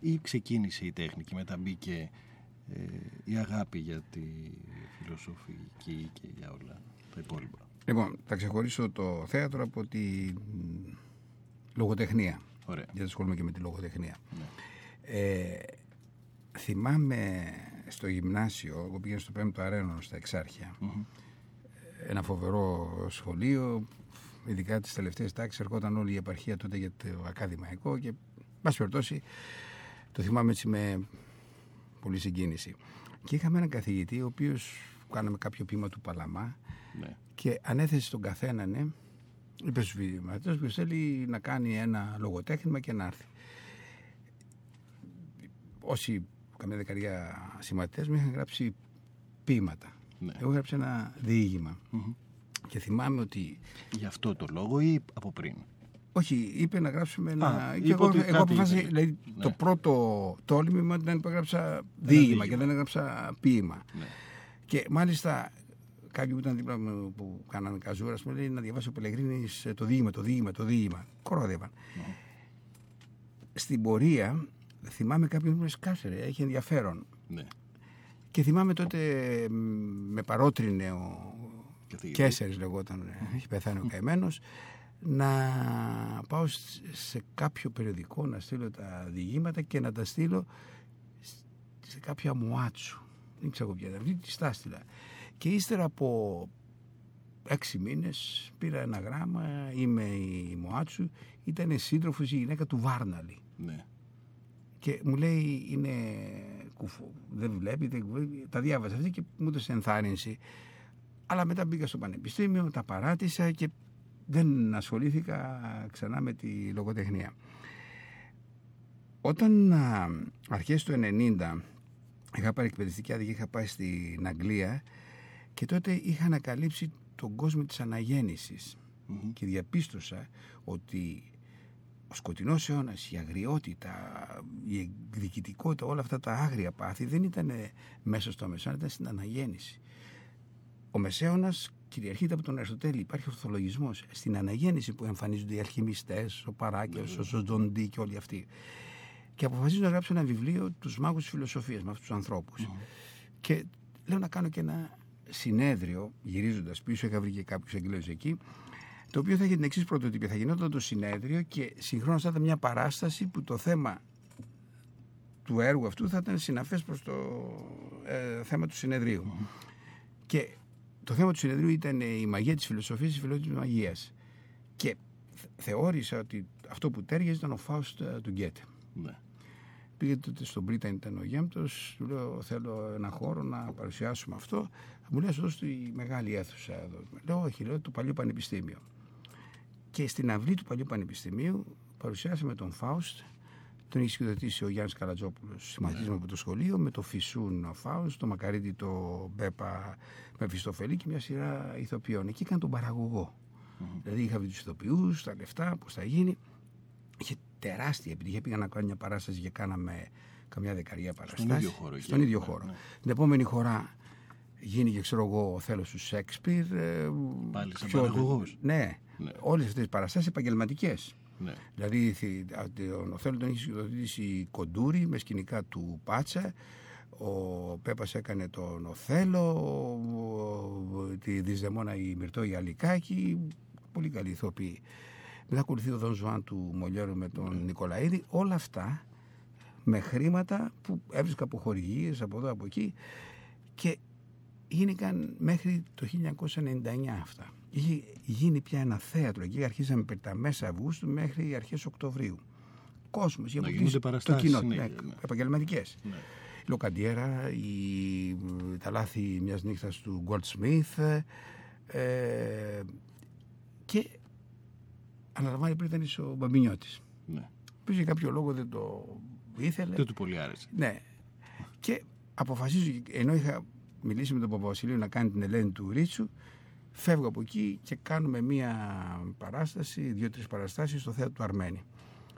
Speaker 2: Ή ξεκίνησε η τέχνη και μετά μπήκε ε, η αγάπη για τη φιλοσοφική και για όλα τα υπόλοιπα.
Speaker 3: Λοιπόν, θα ξεχωρίσω το θέατρο από τη λογοτεχνία.
Speaker 2: Ωραία.
Speaker 3: Γιατί ασχολούμαι και με τη λογοτεχνία. Ναι. Ε, θυμάμαι στο γυμνάσιο, εγώ πήγαινα στο 5ο Αρένο στα εξαρχεια Ένα φοβερό σχολείο, ειδικά τις τελευταίες τάξεις, ερχόταν όλη η επαρχία τότε για το ακαδημαϊκό και, πάση περιπτώσει, το θυμάμαι έτσι με πολύ συγκίνηση. Και είχαμε έναν καθηγητή, ο οποίος κάναμε κάποιο πείμα του Παλαμά ναι. και ανέθεσε στον καθένα, ναι, είπε στους βιβλιοματέ που θέλει να κάνει ένα λογοτέχνημα και να έρθει. Όσοι καμιά δεκαετία συμμαθητέ μου είχαν γράψει ποίηματα. Ναι. Εγώ έγραψα ένα Και θυμάμαι ότι.
Speaker 2: Γι' αυτό το λόγο ή από πριν;
Speaker 3: Όχι, είπε να γράψουμε ένα. Α, και εγώ, εγώ αποφάσισα. Δηλαδή, ναι. το πρώτο τόλμημα ήταν που έγραψα διήγημα και δεν έγραψα ποίημα. Ναι. Και μάλιστα κάποιοι που ήταν δίπλα μου που κάνανε καζούρα, μου λέει να διαβάσει ο Πελεγρίνη ε, το διήγημα, το διήγημα, το διήγημα. Κορόδευαν. Ναι. Στην πορεία θυμάμαι κάποιον που μου σκάσερε, έχει ενδιαφέρον. Ναι. Και θυμάμαι τότε με παρότρινε ο Κέσσερης λεγόταν, έχει πεθάνει ο καημένος, να πάω σε κάποιο περιοδικό να στείλω τα διηγήματα και να τα στείλω σε κάποια μουάτσου. Δεν ξέρω ποια ήταν, τη στάστηλα. Και ύστερα από έξι μήνες πήρα ένα γράμμα, είμαι η Μουάτσου, ήταν σύντροφος η γυναίκα του Βάρναλη. Ναι. Και μου λέει είναι κουφό, δεν βλέπει, δεν... τα διάβασα αυτή και μου έδωσε ενθάρρυνση. Αλλά μετά μπήκα στο πανεπιστήμιο, τα παράτησα και δεν ασχολήθηκα ξανά με τη λογοτεχνία. Όταν αρχές του 90 είχα πάρει εκπαιδευτική άδεια και είχα πάει στην Αγγλία και τότε είχα ανακαλύψει τον κόσμο της αναγεννησης και διαπίστωσα ότι ο σκοτεινός αιώνας, η αγριότητα, η εκδικητικότητα, όλα αυτά τα άγρια πάθη δεν ήταν μέσα στο Μεσαίωνα, ήταν στην αναγέννηση. Ο Μεσαίωνας κυριαρχείται από τον Αριστοτέλη. Υπάρχει ορθολογισμός στην αναγέννηση που εμφανίζονται οι αλχημιστές, ο Παράκιος, ο Ζωντζοντή και όλοι αυτοί. Και αποφασίζω να γράψω ένα βιβλίο, τους μάγους της φιλοσοφίας, με αυτούς τους ανθρώπους. Και λέω να κάνω και ένα συνέδριο, γυρίζοντας πίσω, είχα βρει και κάποιους Αγγλέζου εκεί, το οποίο θα έχει την εξής πρωτοτυπία. Θα γινόταν το συνέδριο και συγχρόνως θα ήταν μια παράσταση που το θέμα του έργου αυτού θα ήταν συναφές προς το ε, θέμα του συνεδρίου. Και το θέμα του συνεδρίου ήταν η μαγεία της φιλοσοφίας, η φιλοσοφία της μαγείας. Και θεώρησα ότι αυτό που τέριαζε ήταν ο Φάουστ ε, του Γκέτε. Ναι. Πήγε τότε στον Μπρίταν, ήταν ο Γέμπτο, του λέω: Θέλω ένα χώρο να παρουσιάσουμε αυτό. Μου λέει: Σου στη μεγάλη αίθουσα εδώ. Λέω: Όχι, λέω: Το παλιό πανεπιστήμιο. Και στην αυλή του παλιού πανεπιστημίου παρουσιάσαμε τον Φάουστ. Τον έχει συγκροτήσει ο Γιάννης Καλατζόπουλο, συμμαθητή μου από το σχολείο, με το Φυσούν ο Φάουστ, το Μακαρίτη το Μπέπα με Φιστοφελή και μια σειρά ηθοποιών. Εκεί έκανε τον παραγωγό. Δηλαδή είχαμε τους ηθοποιούς, τα λεφτά, πώς θα γίνει. Είχε τεράστια επιτυχία. Πήγα να κάνω μια παράσταση και κάναμε καμιά δεκαριά παραστάσει.
Speaker 2: Στον ίδιο χώρο.
Speaker 3: Στον ίδιο ναι, χώρο. Ναι. Την επόμενη χώρα γίνηκε, ξέρω εγώ, ο θέλω του Σέξπιρ.
Speaker 2: Ε, Πάλι σαν παραγωγό.
Speaker 3: Ναι, ναι. όλες αυτές τις παραστάσεις επαγγελματικές. Ναι. Δηλαδή, ο Θέλο τον είχε συγκροτήσει η Κοντούρη με σκηνικά του Πάτσα. Ο Πέπας έκανε τον Οθέλο, τη Δεισδαιμόνα η Μυρτώ η Αλικάκη. Πολύ καλή ηθοποιός. Μετά ακολουθεί ο Δον Ζουάν του Μολιέρου με τον ναι. Νικολαίδη. Όλα αυτά με χρήματα που έβρισκα από χορηγίες από εδώ από εκεί και γίνηκαν μέχρι το 1999 αυτά. Είχε γίνει πια ένα θέατρο εκεί, αρχίσαμε περί τα μέσα Αυγούστου μέχρι αρχές Οκτωβρίου. Κόσμος,
Speaker 2: για το κοινό, ναι, ναι.
Speaker 3: επαγγελματικές. Ναι. Η Λοκαντιέρα, η, τα λάθη μιας νύχτας του Goldsmith ε, και αναλαμβάνει πριν ήταν ο Μπαμπινιώτης. Ναι. Που για κάποιο λόγο δεν το ήθελε.
Speaker 2: Δεν του πολύ άρεσε.
Speaker 3: Ναι. Και αποφασίζω, ενώ είχα μιλήσει με τον Παπαβασιλείο να κάνει την Ελένη του Ρίτσου, φεύγω από εκεί και κάνουμε μία παράσταση, δύο-τρεις παραστάσεις στο θέατρο του Αρμένη.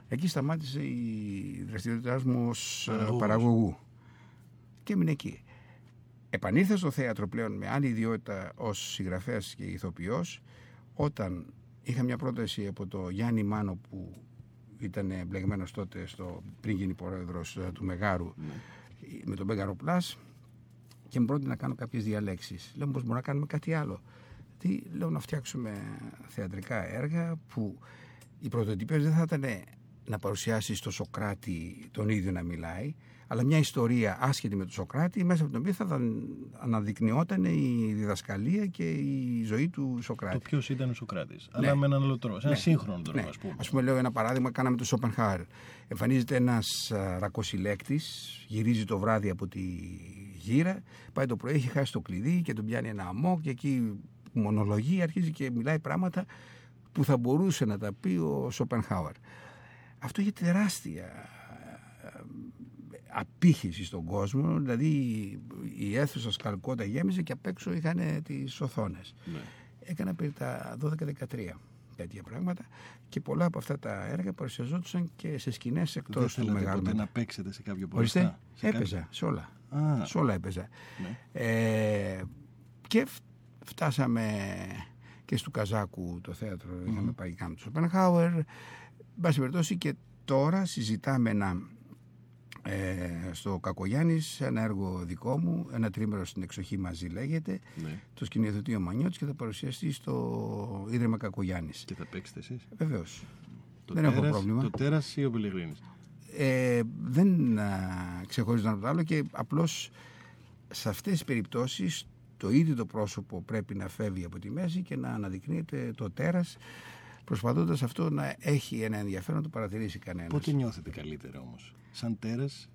Speaker 3: Εκεί σταμάτησε η δραστηριότητάς μου ως παραγωγού. Και έμεινε εκεί. επανήλθα στο θέατρο πλέον με άλλη ιδιότητα ως συγγραφέας και ηθοποιός όταν είχα μια πρόταση από το Γιάννη Μάνο που ήταν μπλεγμένος τότε στο, πριν γίνει πρόεδρος ε, του Μεγάρου ναι. με τον Μέγαρο Πλάς και μου πρότεινε να κάνω κάποιες διαλέξεις. Λέω πως μπορούμε να κάνουμε κάτι άλλο. Τι λέω να φτιάξουμε θεατρικά έργα που η πρωτοτυπία δεν θα ήταν να παρουσιάσει στο Σοκράτη τον ίδιο να μιλάει, αλλά μια ιστορία άσχετη με τον Σοκράτη, μέσα από την οποία θα αναδεικνυόταν η διδασκαλία και η ζωή του Σοκράτη.
Speaker 2: Το ποιος ήταν ο Σοκράτης, ναι. αλλά με έναν άλλο τρόπο, σε ένα ναι. σύγχρονο τρόπο, ναι.
Speaker 3: ας πούμε. Α πούμε, λέω ένα παράδειγμα, κάναμε το Σόπενχάρ. Εμφανίζεται ένας ρακοσυλέκτη, γυρίζει το βράδυ από τη γύρα, πάει το πρωί, έχει χάσει το κλειδί και τον πιάνει ένα αμό και εκεί μονολογεί, αρχίζει και μιλάει πράγματα που θα μπορούσε να τα πει ο Σοπενχάουερ. Αυτό είχε τεράστια ε, απήχηση στον κόσμο, δηλαδή η αίθουσα σκαλκότα γέμιζε και απ' έξω είχαν τις οθόνες. Ναι. Έκανα περί τα 12-13 τέτοια πράγματα και πολλά από αυτά τα έργα παρουσιαζόντουσαν και σε σκηνές εκτός του μεγάλου.
Speaker 2: Δεν να παίξετε σε κάποιο ποριστά.
Speaker 3: Σε έπαιζα, σε όλα. Α. Σε όλα έπαιζα. Ναι. Ε, και φτάσαμε και στο Καζάκου το θέατρο, mm. είχαμε πάει κάτω του Σοπενχάουερ. Εν περιπτώσει και τώρα συζητάμε ένα, ε, στο Κακογιάννης ένα έργο δικό μου, ένα τρίμερο στην εξοχή μαζί λέγεται, ναι. το σκηνοθετεί ο Μανιώτης και θα παρουσιαστεί στο Ίδρυμα Κακογιάννης.
Speaker 2: Και θα παίξετε εσείς.
Speaker 3: Βεβαίως.
Speaker 2: Το δεν τέρας, έχω πρόβλημα. Το τέρας ή ο Πελεγρίνης.
Speaker 3: Ε, δεν ξεχωρίζω ένα από το άλλο και απλώς σε αυτές τις περιπτώσεις το ίδιο το πρόσωπο πρέπει να φεύγει από τη μέση και να αναδεικνύεται το τέρας προσπαθώντας αυτό να έχει ένα ενδιαφέρον να το παρατηρήσει κανένας.
Speaker 2: Πότε νιώθετε καλύτερα όμως, σαν τέρας,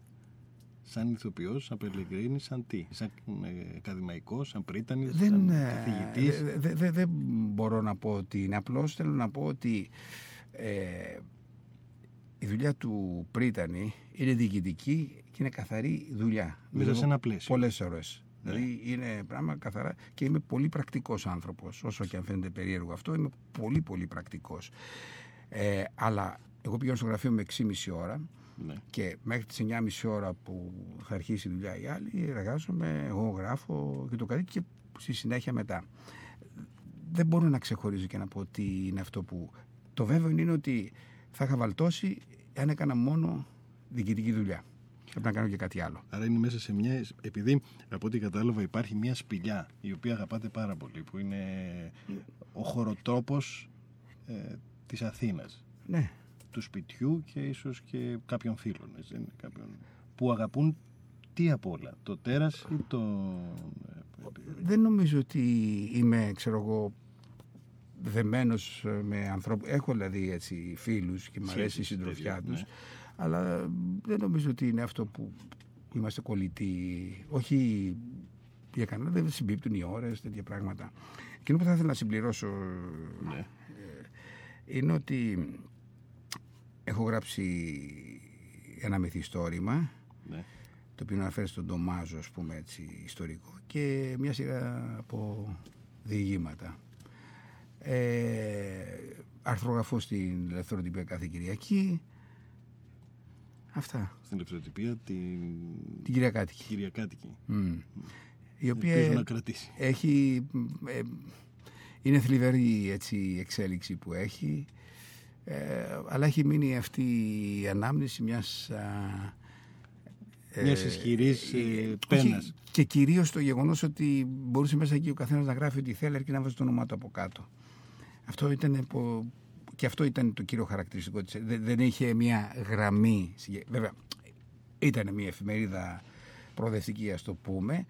Speaker 2: σαν ηθοποιός, σαν Πελεγκρίνη, σαν τι, σαν ε, ακαδημαϊκός, σαν πρίτανης, δεν, σαν ε, καθηγητής.
Speaker 3: Δεν δε, δε μπορώ να πω ότι είναι απλώς, θέλω να πω ότι ε, η δουλειά του πρίτανη είναι διοικητική και είναι καθαρή δουλειά.
Speaker 2: Μέσα σε ένα πλαίσιο.
Speaker 3: Πολλές ώρες. Ναι. Δηλαδή είναι πράγμα καθαρά και είμαι πολύ πρακτικός άνθρωπος. Όσο και αν φαίνεται περίεργο αυτό, είμαι πολύ πολύ πρακτικός. Ε, αλλά εγώ πηγαίνω στο γραφείο με 6,5 ώρα ναι. και μέχρι τις 9,5 ώρα που θα αρχίσει η δουλειά η άλλη, εργάζομαι, εγώ γράφω και το κάτι και στη συνέχεια μετά. Δεν μπορώ να ξεχωρίζω και να πω τι είναι αυτό που. Το βέβαιο είναι ότι θα είχα βαλτώσει αν έκανα μόνο διοικητική δουλειά. Πρέπει να κάνω και κάτι άλλο.
Speaker 2: Άρα είναι μέσα σε μια. Επειδή από ό,τι κατάλαβα υπάρχει μια σπηλιά η οποία αγαπάτε πάρα πολύ, που είναι ο χωροτρόπος ε, της Αθήνας.
Speaker 3: Ναι.
Speaker 2: Του σπιτιού και ίσως και κάποιων φίλων. Έτσι, κάποιον, που αγαπούν τι απ' όλα, το τέρας ή το...
Speaker 3: Δεν νομίζω ότι είμαι, ξέρω εγώ, δεμένος με ανθρώπου. Έχω δηλαδή έτσι φίλους και μου αρέσει η συντροφιά τους. Ναι αλλά δεν νομίζω ότι είναι αυτό που είμαστε κολλητοί. Όχι για κανένα, δεν συμπίπτουν οι ώρες, τέτοια πράγματα. Εκείνο που θα ήθελα να συμπληρώσω ναι. Ε, είναι ότι έχω γράψει ένα μυθιστόρημα ναι. το οποίο αναφέρει στον Ντομάζο, ας πούμε έτσι, ιστορικό και μια σειρά από διηγήματα. Ε, αρθρογραφώ στην Ελευθεροτυπία κάθε Κυριακή Αυτά.
Speaker 2: Στην ελευθεροτυπία την,
Speaker 3: την Κυριακάτικη.
Speaker 2: Κυριακάτικη.
Speaker 3: Mm. Η οποία
Speaker 2: να κρατήσει.
Speaker 3: έχει, ε, είναι θλιβερή έτσι, η εξέλιξη που έχει ε, αλλά έχει μείνει αυτή η ανάμνηση μιας
Speaker 2: ε, μιας ισχυρής ε, πένας.
Speaker 3: Και κυρίως το γεγονός ότι μπορούσε μέσα εκεί ο καθένας να γράφει ό,τι θέλει και να βάζει το όνομά του από κάτω. Αυτό ήταν και αυτό ήταν το κύριο χαρακτηριστικό της. Δεν, είχε μια γραμμή. Βέβαια, ήταν μια εφημερίδα προοδευτική, ας το πούμε,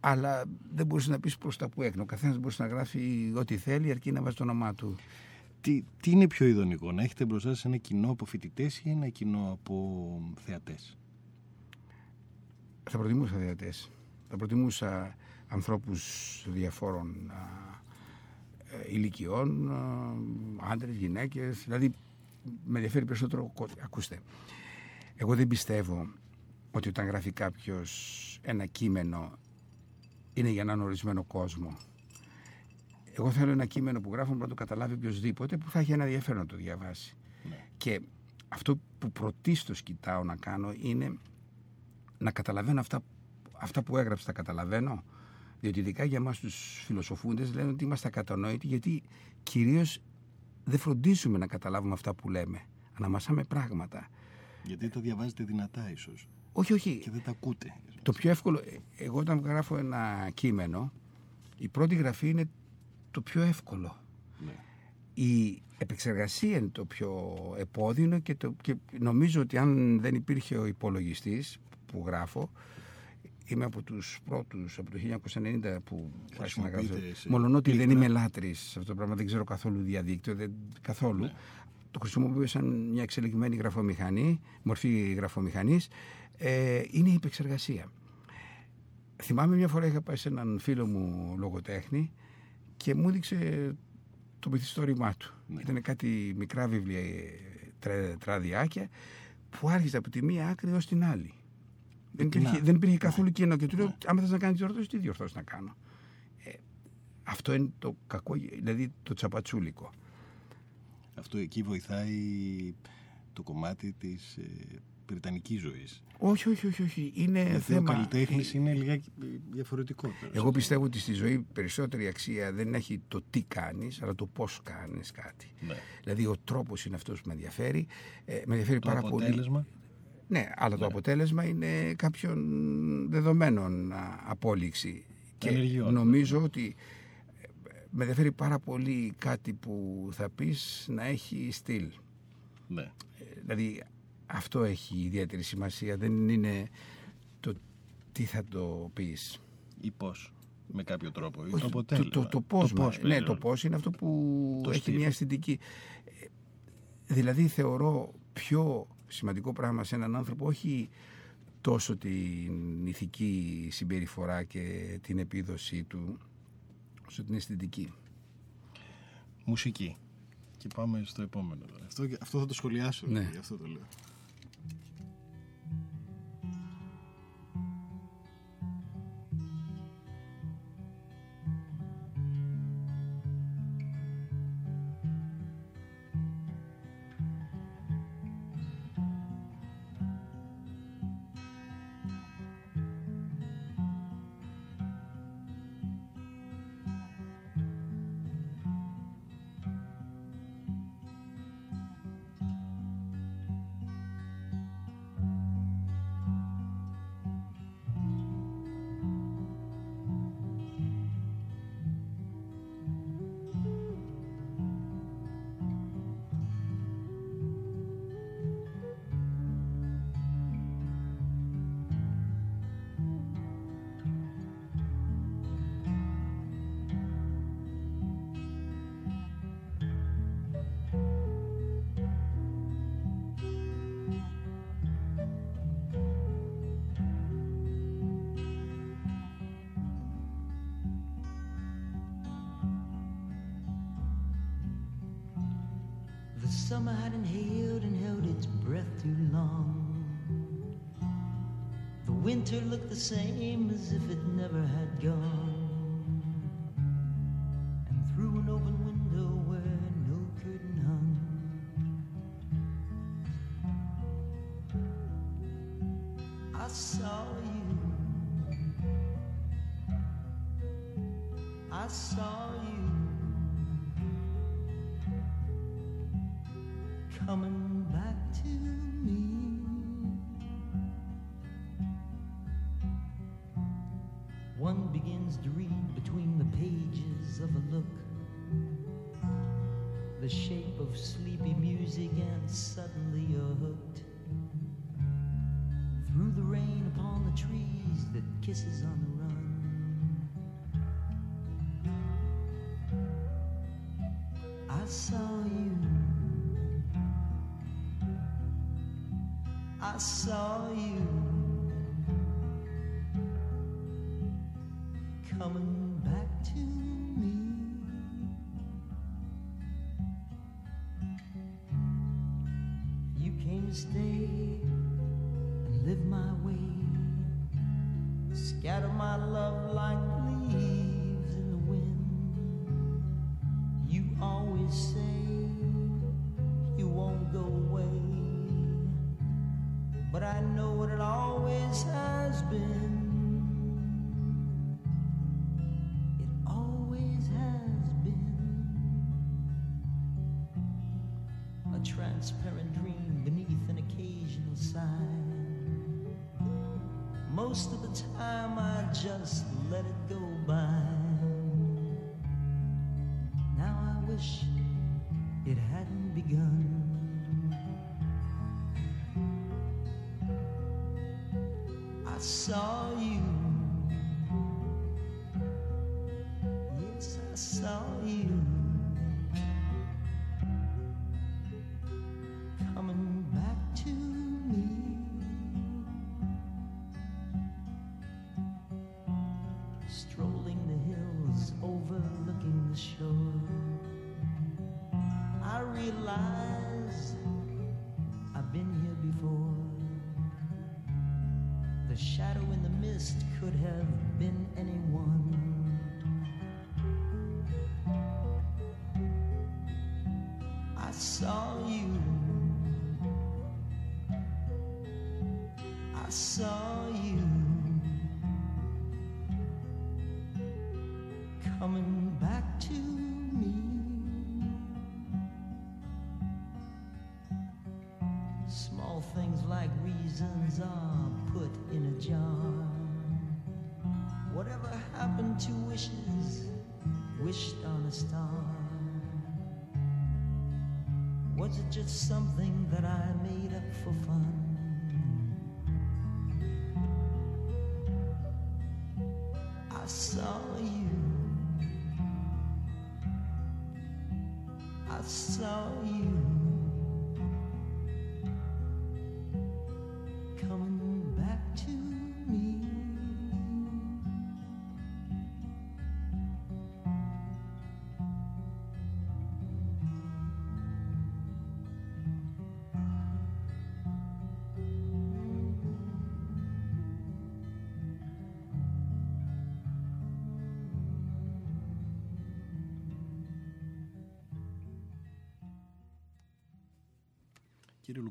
Speaker 3: αλλά δεν μπορούσε να πεις προς τα που έκανε. Ο καθένας μπορούσε να γράφει ό,τι θέλει, αρκεί να βάζει το όνομά του.
Speaker 2: Τι, τι είναι πιο ιδανικό, να έχετε μπροστά σας ένα κοινό από φοιτητές ή ένα κοινό από θεατές;
Speaker 3: Θα προτιμούσα θεατές. Θα προτιμούσα ανθρώπους διαφόρων ε, ηλικιών, ε, άντρες, γυναίκες, δηλαδή με ενδιαφέρει περισσότερο, ακούστε, εγώ δεν πιστεύω ότι όταν γράφει κάποιος ένα κείμενο είναι για έναν ορισμένο κόσμο. Εγώ θέλω ένα κείμενο που γράφω να το καταλάβει οποιοδήποτε που θα έχει ένα ενδιαφέρον να το διαβάσει. Ναι. Και αυτό που πρωτίστως κοιτάω να κάνω είναι να καταλαβαίνω αυτά αυτά που έγραψα τα καταλαβαίνω. Διότι ειδικά για εμάς τους φιλοσοφούντες λένε ότι είμαστε ακατανόητοι γιατί κυρίως δεν φροντίζουμε να καταλάβουμε αυτά που λέμε. Αναμασάμε πράγματα.
Speaker 2: Γιατί τα διαβάζετε δυνατά ίσως.
Speaker 3: Όχι, όχι.
Speaker 2: Και δεν τα ακούτε.
Speaker 3: Το πιο εύκολο, εγώ όταν γράφω ένα κείμενο, η πρώτη γραφή είναι το πιο εύκολο.
Speaker 2: Ναι.
Speaker 3: Η επεξεργασία είναι το πιο επώδυνο και, το, και νομίζω ότι αν δεν υπήρχε ο υπολογιστής που γράφω, είμαι από τους πρώτους από το 1990 που άρχισα να γράφω. Μόνο ότι δεν είμαι λάτρης σε αυτό το πράγμα, δεν ξέρω καθόλου διαδίκτυο, δεν, καθόλου. Ναι. Το χρησιμοποιώ σαν μια εξελιγμένη γραφομηχανή, μορφή γραφομηχανής. Ε, είναι η επεξεργασία. Θυμάμαι μια φορά είχα πάει σε έναν φίλο μου λογοτέχνη και μου έδειξε το μυθιστόρημά του. Ναι. Ήταν κάτι μικρά βιβλία, τρέ, τράδιάκια που άρχιζε από τη μία άκρη ως την άλλη. Δεν υπήρχε, δεν υπήρχε καθόλου κενό και του λέω: Άμα θες να κάνεις διορθώσεις, τι διορθώσεις να κάνω; Ε, αυτό είναι το κακό, δηλαδή το τσαπατσούλικο.
Speaker 2: Αυτό εκεί βοηθάει το κομμάτι της ε, Βρετανική ζωής.
Speaker 3: Όχι, όχι, όχι. όχι. Είναι Γιατί θέμα...
Speaker 2: Ο καλλιτέχνης είναι λίγα διαφορετικό.
Speaker 3: Εγώ πιστεύω ότι στη ζωή περισσότερη αξία δεν έχει το τι κάνεις, αλλά το πώς κάνεις κάτι.
Speaker 2: Ναι.
Speaker 3: Δηλαδή ο τρόπος είναι αυτός που με ενδιαφέρει. Ε, με ενδιαφέρει
Speaker 2: το
Speaker 3: πάρα
Speaker 2: αποτέλεσμα;
Speaker 3: πολύ. Ναι, αλλά το ναι. αποτέλεσμα είναι κάποιων δεδομένων απόλυξη.
Speaker 2: Και
Speaker 3: νομίζω ότι ε, με ενδιαφέρει πάρα πολύ κάτι που θα πεις να έχει στυλ.
Speaker 2: Ναι.
Speaker 3: Ε, δηλαδή αυτό έχει ιδιαίτερη σημασία. Δεν είναι το τι θα το πεις.
Speaker 2: Ή πώς. Με κάποιο τρόπο. Ή
Speaker 3: το, αποτέλεσμα. Το, το, το, πώς, το πώς ναι, το πώς είναι αυτό που το έχει μια αισθητική. Ε, δηλαδή θεωρώ πιο σημαντικό πράγμα σε έναν άνθρωπο όχι τόσο την ηθική συμπεριφορά και την επίδοσή του όσο την αισθητική.
Speaker 2: Μουσική. Και πάμε στο επόμενο. Αυτό, αυτό θα το σχολιάσω.
Speaker 3: Ναι.
Speaker 2: αυτό το λέω.
Speaker 5: Summer had inhaled and held its breath too long. The winter looked the same as if it never had gone. Was it just something that I made up for fun?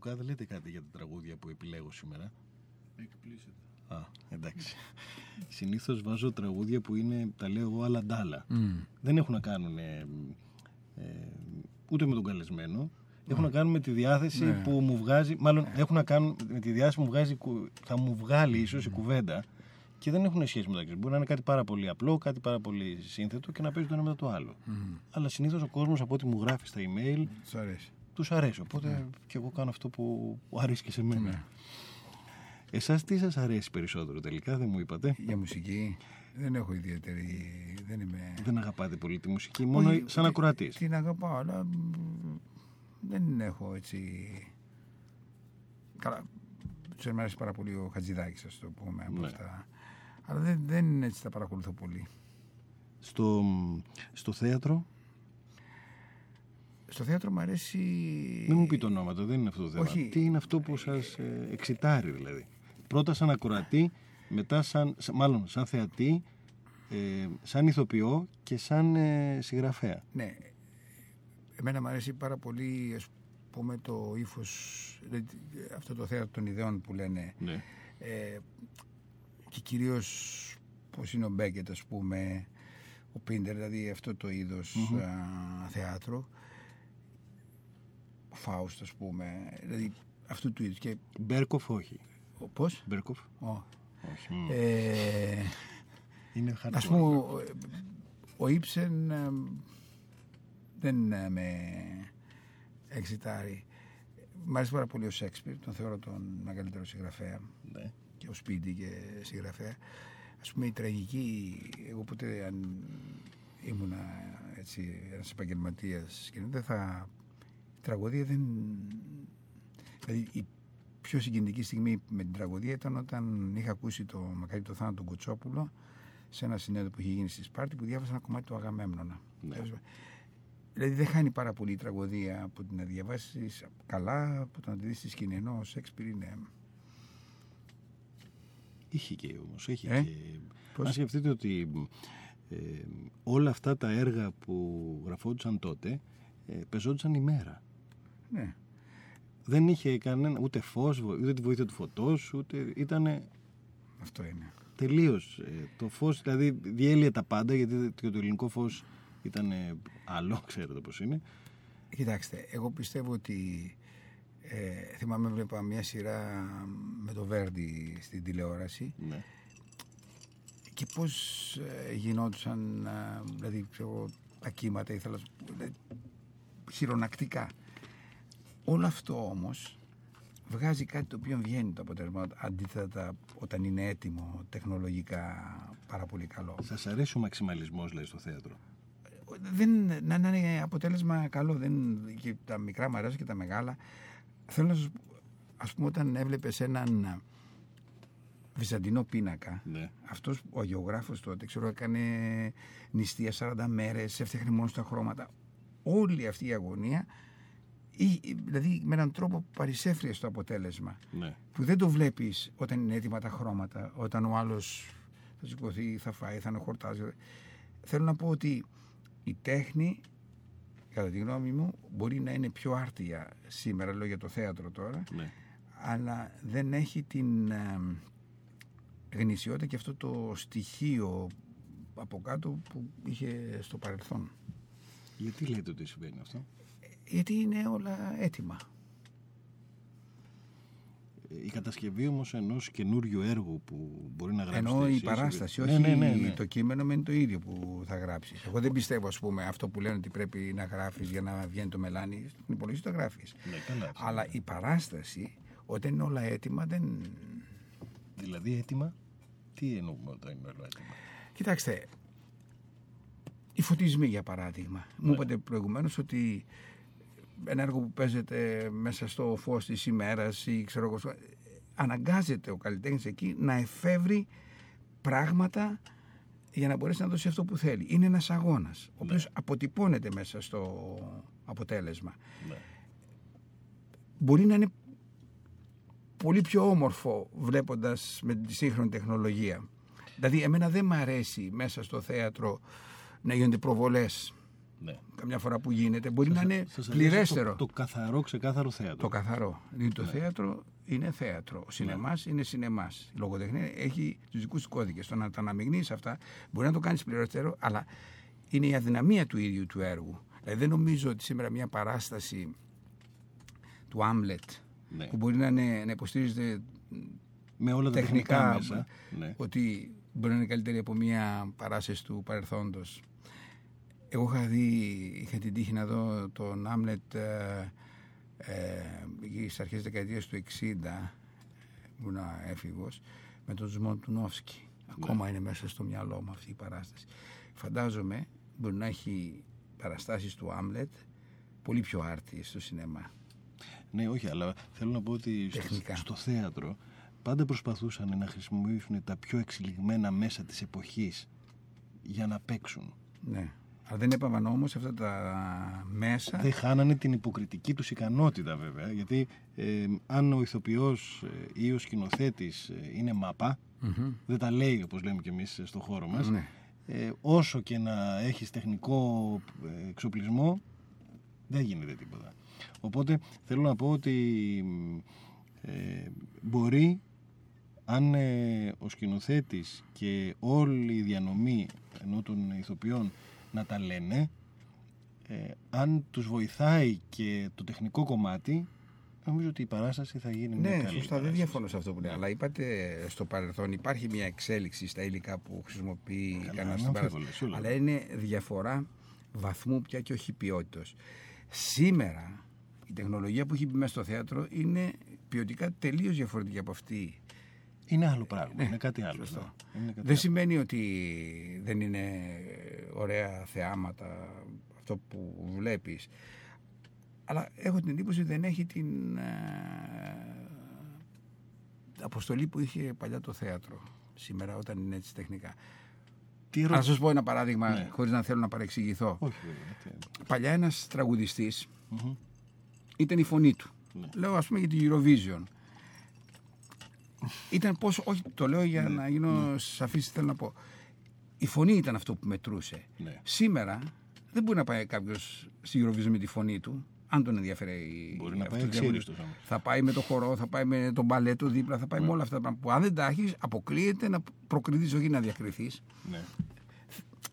Speaker 2: Κύριε Λουκά, δεν λέτε κάτι για τα τραγούδια που επιλέγω σήμερα.
Speaker 3: Εκπλήσεται.
Speaker 2: Α, εντάξει. Συνήθως βάζω τραγούδια που είναι, τα λέω εγώ, άλλα ντάλα. Δεν έχουν να κάνουν ε, ε, ούτε με τον καλεσμένο. Έχουν να κάνουν με τη διάθεση
Speaker 3: Ναι.
Speaker 2: που μου βγάζει, μάλλον έχουν να κάνουν με τη διάθεση που μου βγάζει, κου- θα μου βγάλει ίσως η κουβέντα και δεν έχουν σχέση μεταξύ τους. Μπορεί να είναι κάτι πάρα πολύ απλό, κάτι πάρα πολύ σύνθετο και να παίζει το ένα μετά το άλλο. Αλλά συνήθως ο κόσμος από ό,τι μου γράφει στα email
Speaker 3: Τους αρέσει.
Speaker 2: Τους αρέσει. Οπότε και εγώ κάνω αυτό που αρέσει και σε μένα.
Speaker 3: Ναι.
Speaker 2: Εσάς τι σας αρέσει περισσότερο τελικά, δεν μου είπατε;
Speaker 3: Για μουσική δεν έχω ιδιαίτερη. Δεν είμαι.
Speaker 2: Δεν αγαπάτε πολύ τη μουσική, μόνο
Speaker 3: Όχι,
Speaker 2: σαν
Speaker 3: τι-
Speaker 2: ακροατής.
Speaker 3: Την αγαπάω, αλλά μ, δεν έχω έτσι. Καλά. Τους αρέσει πάρα πολύ ο Χατζηδάκης, ας το πούμε. Από
Speaker 2: Ναι.
Speaker 3: αυτά. Αλλά δεν, δεν έτσι τα παρακολουθώ πολύ.
Speaker 2: Στο, στο θέατρο,
Speaker 3: Στο θέατρο μου αρέσει.
Speaker 2: μην μου πείτε ονόματα, δεν είναι αυτό το θέμα.
Speaker 3: Όχι.
Speaker 2: Τι είναι αυτό που σας ε, εξητάρει δηλαδή; Πρώτα σαν ακροατή, μετά σαν, σαν- μάλλον σαν θεατή, ε, σαν ηθοποιό και σαν ε, συγγραφέα.
Speaker 3: Ναι. Εμένα μου αρέσει πάρα πολύ ας πούμε το ύφος, αυτό το θέατρο των ιδεών που λένε.
Speaker 2: Ναι.
Speaker 3: Ε, και κυρίως πώς είναι ο Μπέκετ ας πούμε, ο Πίντερ, δηλαδή αυτό το είδος α, θέατρο. Ο Φάουστ ας πούμε, δηλαδή αυτού του είδους. Και
Speaker 2: Μπέρκοφ όχι.
Speaker 3: ο, πώς;
Speaker 2: Μπέρκοφ
Speaker 3: Ο,
Speaker 2: όχι. Μμ.
Speaker 3: ε,
Speaker 2: Είναι hardcore.
Speaker 3: Ας πούμε, ο, ο Ήψεν ε, δεν ε, με εξητάρει. Μ' αρέσει πάρα πολύ ο Σέξπιρ, τον θεωρώ τον μεγαλύτερο συγγραφέα
Speaker 2: Ναι.
Speaker 3: και ο Σπίτι και συγγραφέα. Ας πούμε η τραγική, εγώ ποτέ αν ήμουνα έτσι ένας επαγγελματίας και δεν θα... Η τραγωδία δεν... Δηλαδή η πιο συγκινητική στιγμή με την τραγωδία ήταν όταν είχα ακούσει το μακάρι το θάνατο του Κοτσόπουλο σε ένα συνέδριο που είχε γίνει στη Σπάρτη που διάβασα ένα κομμάτι του Αγαμέμνονα.
Speaker 2: Ναι.
Speaker 3: Δηλαδή δεν χάνει πάρα πολύ η τραγωδία από την να διαβάσεις καλά, από το να τη δεις στη σκηνή. Ενώ ο Σέξπιρ είναι.
Speaker 2: Είχε και όμως, είχε
Speaker 3: Ε,
Speaker 2: και...
Speaker 3: πώς;
Speaker 2: Αν σκεφτείτε ότι ε, όλα αυτά τα έργα που γραφόντουσαν τότε ε, πεζόντουσαν ημέρα.
Speaker 3: Ναι.
Speaker 2: Δεν είχε κανένα ούτε φως, βο- ούτε τη βοήθεια του φωτός, ούτε ήταν
Speaker 3: Αυτό είναι.
Speaker 2: τελείως. ε, το φως δηλαδή διέλυε τα πάντα γιατί το, το ελληνικό φως ήταν ε, άλλο, ξέρετε πώς είναι.
Speaker 3: Κοιτάξτε, εγώ πιστεύω ότι Ε, θυμάμαι βλέπα μια σειρά με το Βέρντι στην τηλεόραση
Speaker 2: Ναι.
Speaker 3: και πώς ε, γινόντουσαν ε, δηλαδή ξέρω, τα κύματα ήθελα να σου πω, δηλαδή, χειρονακτικά. Όλο αυτό όμως βγάζει κάτι το οποίο βγαίνει το αποτέλεσμα αντίθετα όταν είναι έτοιμο τεχνολογικά πάρα πολύ καλό.
Speaker 2: Θα σας αρέσει ο μαξιμαλισμός, λέει, στο θέατρο;
Speaker 3: δεν, να, να είναι αποτέλεσμα καλό. Δεν, και τα μικρά μου αρέσουν και τα μεγάλα. Θέλω να σου πω, ας πούμε, όταν έβλεπες έναν βυζαντινό πίνακα,
Speaker 2: Ναι.
Speaker 3: αυτός ο γεωγράφος τότε, ξέρω, έκανε νηστεία 40 μέρες, έφτιαχνε μόνο στα χρώματα. Όλη αυτή η αγωνία, ή, δηλαδή με έναν τρόπο παρισέφριε στο αποτέλεσμα
Speaker 2: Ναι.
Speaker 3: που δεν το βλέπεις όταν είναι έτοιμα τα χρώματα, όταν ο άλλος θα σηκωθεί, θα φάει, θα είναι χορτάζει. Θέλω να πω ότι η τέχνη, κατά τη γνώμη μου, μπορεί να είναι πιο άρτια σήμερα, λέω για το θέατρο τώρα,
Speaker 2: ναι.
Speaker 3: αλλά δεν έχει την ε, γνησιότητα και αυτό το στοιχείο από κάτω που είχε στο παρελθόν.
Speaker 2: Γιατί λέτε ότι συμβαίνει αυτό;
Speaker 3: Γιατί είναι όλα έτοιμα.
Speaker 2: Ε, Η κατασκευή όμως ενός καινούριου έργου που μπορεί να γράψει.
Speaker 3: Ενώ η παράσταση, όχι
Speaker 2: ναι, ναι, ναι, ναι.
Speaker 3: το κείμενο με είναι το ίδιο που θα γράψεις. Εγώ δεν πιστεύω, ας πούμε, αυτό που λένε ότι πρέπει να γράφεις για να βγαίνει το μελάνι. Στην υπολογιστή το γράφεις.
Speaker 2: Ναι, καλά, αυτό.
Speaker 3: Αλλά η παράσταση, όταν είναι όλα έτοιμα, δεν.
Speaker 2: Δηλαδή έτοιμα; Τι εννοούμε όταν είναι όλο έτοιμα;
Speaker 3: Κοιτάξτε, οι φωτισμοί για παράδειγμα.
Speaker 2: Ναι.
Speaker 3: Μου είπατε προηγουμένως ότι ένα έργο που παίζεται μέσα στο φως της ημέρας ή ξέρω εγώ. στο- Αναγκάζεται ο καλλιτέχνης εκεί να εφεύρει πράγματα για να μπορέσει να δώσει αυτό που θέλει. Είναι ένας αγώνας, ο οποίος αποτυπώνεται μέσα στο αποτέλεσμα.
Speaker 2: Ναι.
Speaker 3: Μπορεί να είναι πολύ πιο όμορφο βλέποντας με τη σύγχρονη τεχνολογία. Δηλαδή, εμένα δεν μ' αρέσει μέσα στο θέατρο να γίνονται προβολές.
Speaker 2: Ναι.
Speaker 3: Καμιά φορά που γίνεται, μπορεί να είναι
Speaker 2: Σας αρέσει
Speaker 3: πληρέστερο.
Speaker 2: Το, το καθαρό, ξεκάθαρο θέατρο.
Speaker 3: Το καθαρό. Δηλαδή το
Speaker 2: Ναι.
Speaker 3: θέατρο είναι θέατρο. Ο σινεμάς είναι σινεμάς. Η λογοτεχνία έχει τους δικούς τους κώδικες. Το να τα αναμειγνύεις αυτά μπορεί να το κάνεις πληρέστερο, αλλά είναι η αδυναμία του ίδιου του έργου. Δηλαδή δεν νομίζω ότι σήμερα μια παράσταση του Άμλετ
Speaker 2: Ναι.
Speaker 3: που μπορεί να, είναι, να υποστηρίζεται
Speaker 2: Με όλα τα τεχνικά,
Speaker 3: τεχνικά
Speaker 2: μέσα. Ναι.
Speaker 3: ότι μπορεί να είναι καλύτερη από μια παράσταση του παρελθόντος. Εγώ είχα δει, είχα την τύχη να δω τον Άμλετ ε, ε, εκεί στις αρχές της δεκαετίας του 60 ήμουν έφηβος με τον Σμοντουνόφσκι. Ακόμα είναι μέσα στο μυαλό μου αυτή η παράσταση. Φαντάζομαι μπορεί να έχει παραστάσεις του Άμλετ πολύ πιο άρτιες στο σινεμά.
Speaker 2: Ναι, όχι, αλλά θέλω να πω ότι στο,
Speaker 3: Τεχνικά.
Speaker 2: στο θέατρο πάντα προσπαθούσαν να χρησιμοποιήσουν τα πιο εξελιγμένα μέσα της εποχής για να παίξουν.
Speaker 3: Ναι. Αλλά δεν έπαβαν όμως αυτά τα μέσα
Speaker 2: Δεν χάνανε την υποκριτική τους ικανότητα βέβαια, γιατί ε, αν ο ηθοποιός ε, ή ο σκηνοθέτης ε, είναι μάπα,
Speaker 3: Μμμ.
Speaker 2: δεν τα λέει όπως λέμε και εμείς στο χώρο μας,
Speaker 3: Ναι.
Speaker 2: ε, όσο και να έχεις τεχνικό ε, εξοπλισμό, δεν γίνεται τίποτα. Οπότε θέλω να πω ότι ε, μπορεί αν ε, ο σκηνοθέτης και όλη η διανομή ενώ των ηθοποιών να τα λένε ε, αν τους βοηθάει και το τεχνικό κομμάτι νομίζω ότι η παράσταση θα γίνει μια
Speaker 3: Ναι,
Speaker 2: καλή
Speaker 3: σωστά, δεν
Speaker 2: παράσταση.
Speaker 3: διαφωνώ σε αυτό που λέει. Αλλά είπατε στο παρελθόν υπάρχει μια εξέλιξη στα υλικά που χρησιμοποιεί
Speaker 2: Καλά,
Speaker 3: κανένας
Speaker 2: είναι
Speaker 3: στην παράσταση.
Speaker 2: αμφίβολο, σίγουρα.
Speaker 3: Αλλά είναι διαφορά βαθμού πια και όχι ποιότητα. Σήμερα η τεχνολογία που έχει μπει μέσα στο θέατρο είναι ποιοτικά τελείως διαφορετική από αυτή.
Speaker 2: Είναι άλλο πράγμα,
Speaker 3: Ναι,
Speaker 2: είναι κάτι άλλο.
Speaker 3: σωστό.
Speaker 2: ναι. Είναι κάτι
Speaker 3: Δεν
Speaker 2: άλλο.
Speaker 3: σημαίνει ότι δεν είναι ωραία θεάματα αυτό που βλέπεις. Αλλά έχω την εντύπωση ότι δεν έχει την ε, αποστολή που είχε παλιά το θέατρο σήμερα όταν είναι έτσι τεχνικά.
Speaker 2: Τι
Speaker 3: Να
Speaker 2: ερώτηση-
Speaker 3: σας πω ένα παράδειγμα
Speaker 2: Ναι.
Speaker 3: χωρίς να θέλω να παρεξηγηθώ.
Speaker 2: Όχι βέβαια. τι-
Speaker 3: Παλιά ένας τραγουδιστής
Speaker 2: Μμμ.
Speaker 3: ήταν η φωνή του.
Speaker 2: Ναι.
Speaker 3: Λέω ας πούμε για την Eurovision. Ήταν πόσο, όχι το λέω για
Speaker 2: Ναι.
Speaker 3: να γίνω σαφής θέλω να πω. Η φωνή ήταν αυτό που μετρούσε.
Speaker 2: Ναι.
Speaker 3: Σήμερα δεν μπορεί να πάει κάποιος στη Eurovision με τη φωνή του, αν τον ενδιαφέρει.
Speaker 2: Μπορεί να
Speaker 3: αυτό
Speaker 2: πάει
Speaker 3: το διαγωνισμό.
Speaker 2: εξήριστος όμως.
Speaker 3: Θα πάει με το χορό, θα πάει με τον μπαλέτο δίπλα, θα πάει με όλα αυτά τα πράγματα που αν δεν τα έχεις, αποκλείεται να προκριθείς, όχι να διακριθείς.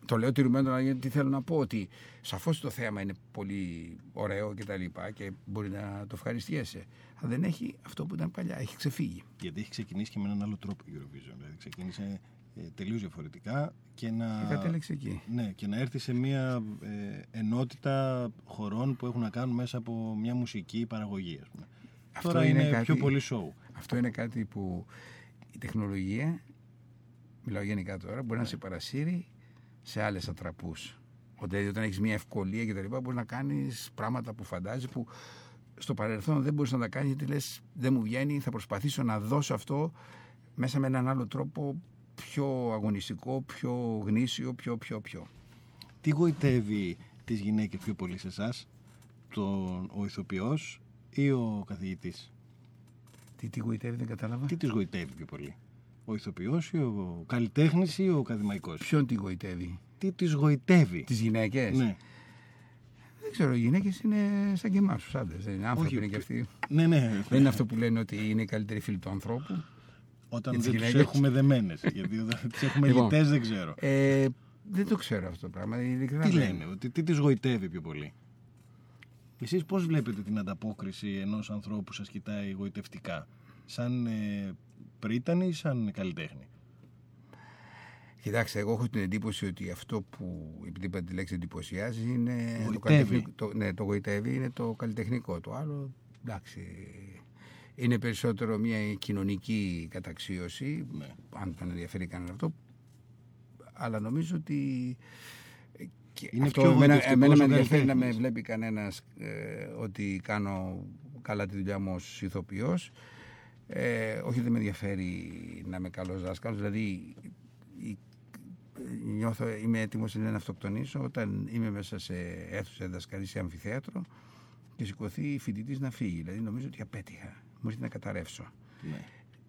Speaker 2: Ναι.
Speaker 3: το λέω τηρουμένο αλλά γιατί θέλω να πω ότι σαφώς το θέαμα είναι πολύ ωραίο και τα λοιπά και μπορεί να το ευχαριστιέσαι. Αλλά δεν έχει αυτό που ήταν παλιά, έχει ξεφύγει.
Speaker 2: Γιατί έχει ξεκινήσει και με έναν άλλο τρόπο η Eurovision. Δηλαδή ξεκίνησε ε, τελείως διαφορετικά και να,
Speaker 3: Και κατέληξε εκεί.
Speaker 2: ναι, και να έρθει σε μια ε, ενότητα χωρών που έχουν να κάνουν μέσα από μια μουσική παραγωγή. Ας πούμε.
Speaker 3: Αυτό
Speaker 2: Τώρα είναι,
Speaker 3: είναι κάτι-
Speaker 2: πιο πολύ show.
Speaker 3: Αυτό είναι κάτι που η τεχνολογία, μιλάω γενικά τώρα, μπορεί να σε παρασύρει σε άλλες ατραπούς. Ότι όταν έχεις μια ευκολία και τα λοιπά, μπορείς να κάνεις πράγματα που φαντάζεσαι που στο παρελθόν δεν μπορείς να τα κάνεις γιατί λες δεν μου βγαίνει, θα προσπαθήσω να δώσω αυτό μέσα με έναν άλλο τρόπο πιο αγωνιστικό, πιο γνήσιο, πιο πιο πιο.
Speaker 2: Τι γοητεύει τις γυναίκες πιο πολύ σε εσάς, τον, ο ηθοποιός ή ο καθηγητής;
Speaker 3: Τι, τι γοητεύει, δεν κατάλαβα.
Speaker 2: Τι τις γοητεύει πιο πολύ; Ο ηθοποιός ή ο καλλιτέχνης ή ο ακαδημαϊκός.
Speaker 3: Ποιον τι γοητεύει;
Speaker 2: Τι τις γοητεύει.
Speaker 3: Τις γυναίκες;
Speaker 2: Ναι.
Speaker 3: Δεν ξέρω, οι γυναίκες είναι σαν και εμάς τους άντρες. Δεν είναι άνθρωποι
Speaker 2: Όχι,
Speaker 3: είναι και αυτοί.
Speaker 2: ναι, ναι.
Speaker 3: Δεν είναι αυτό που λένε ότι είναι η καλύτερη φίλη του ανθρώπου.
Speaker 2: Όταν
Speaker 3: Για τις
Speaker 2: δεν τους
Speaker 3: γυναίκες.
Speaker 2: έχουμε δεμένες. γιατί όταν τις έχουμε
Speaker 3: Λοιπόν,
Speaker 2: λιτές δεν ξέρω.
Speaker 3: Ε, δεν το ξέρω αυτό το πράγμα. ειλικρινά
Speaker 2: Τι
Speaker 3: δεν-
Speaker 2: λένε, ότι τι τις γοητεύει πιο πολύ; Εσείς πώς βλέπετε την ανταπόκριση ενός ανθρώπου που σας κοιτάει γοητευτικά. Σαν ε, πρίτανη ή σαν καλλιτέχνη;
Speaker 3: Κοιτάξτε, εγώ έχω την εντύπωση ότι αυτό που επειδή είπα τη λέξη εντυπωσιάζει είναι. Το,
Speaker 2: Γοητεύει.
Speaker 3: καλλιτεχνικό- το, ναι, το γοητεύει είναι το καλλιτεχνικό. Το άλλο, εντάξει. Είναι περισσότερο μια κοινωνική καταξίωση.
Speaker 2: Ναι.
Speaker 3: Αν τον ενδιαφέρει κανένα αυτό. Αλλά νομίζω ότι. ε, και
Speaker 2: Είναι
Speaker 3: αυτό
Speaker 2: πιο
Speaker 3: εμένα,
Speaker 2: γοητευτικός
Speaker 3: εμένα με
Speaker 2: ο
Speaker 3: ενδιαφέρει να με
Speaker 2: καλλιτέχνης.
Speaker 3: βλέπει κανένας ότι κάνω καλά τη δουλειά μου ως ηθοποιός. Ε, όχι δεν με ενδιαφέρει να είμαι καλός δάσκαλος. Δηλαδή η- νιώθω, είμαι έτοιμος να αυτοκτονήσω όταν είμαι μέσα σε αίθουσα δασκαλής σε αμφιθέατρο και σηκωθεί φοιτητής να φύγει. Δηλαδή νομίζω ότι απέτυχα. Μου έρχεται να καταρρεύσω.
Speaker 2: Ναι.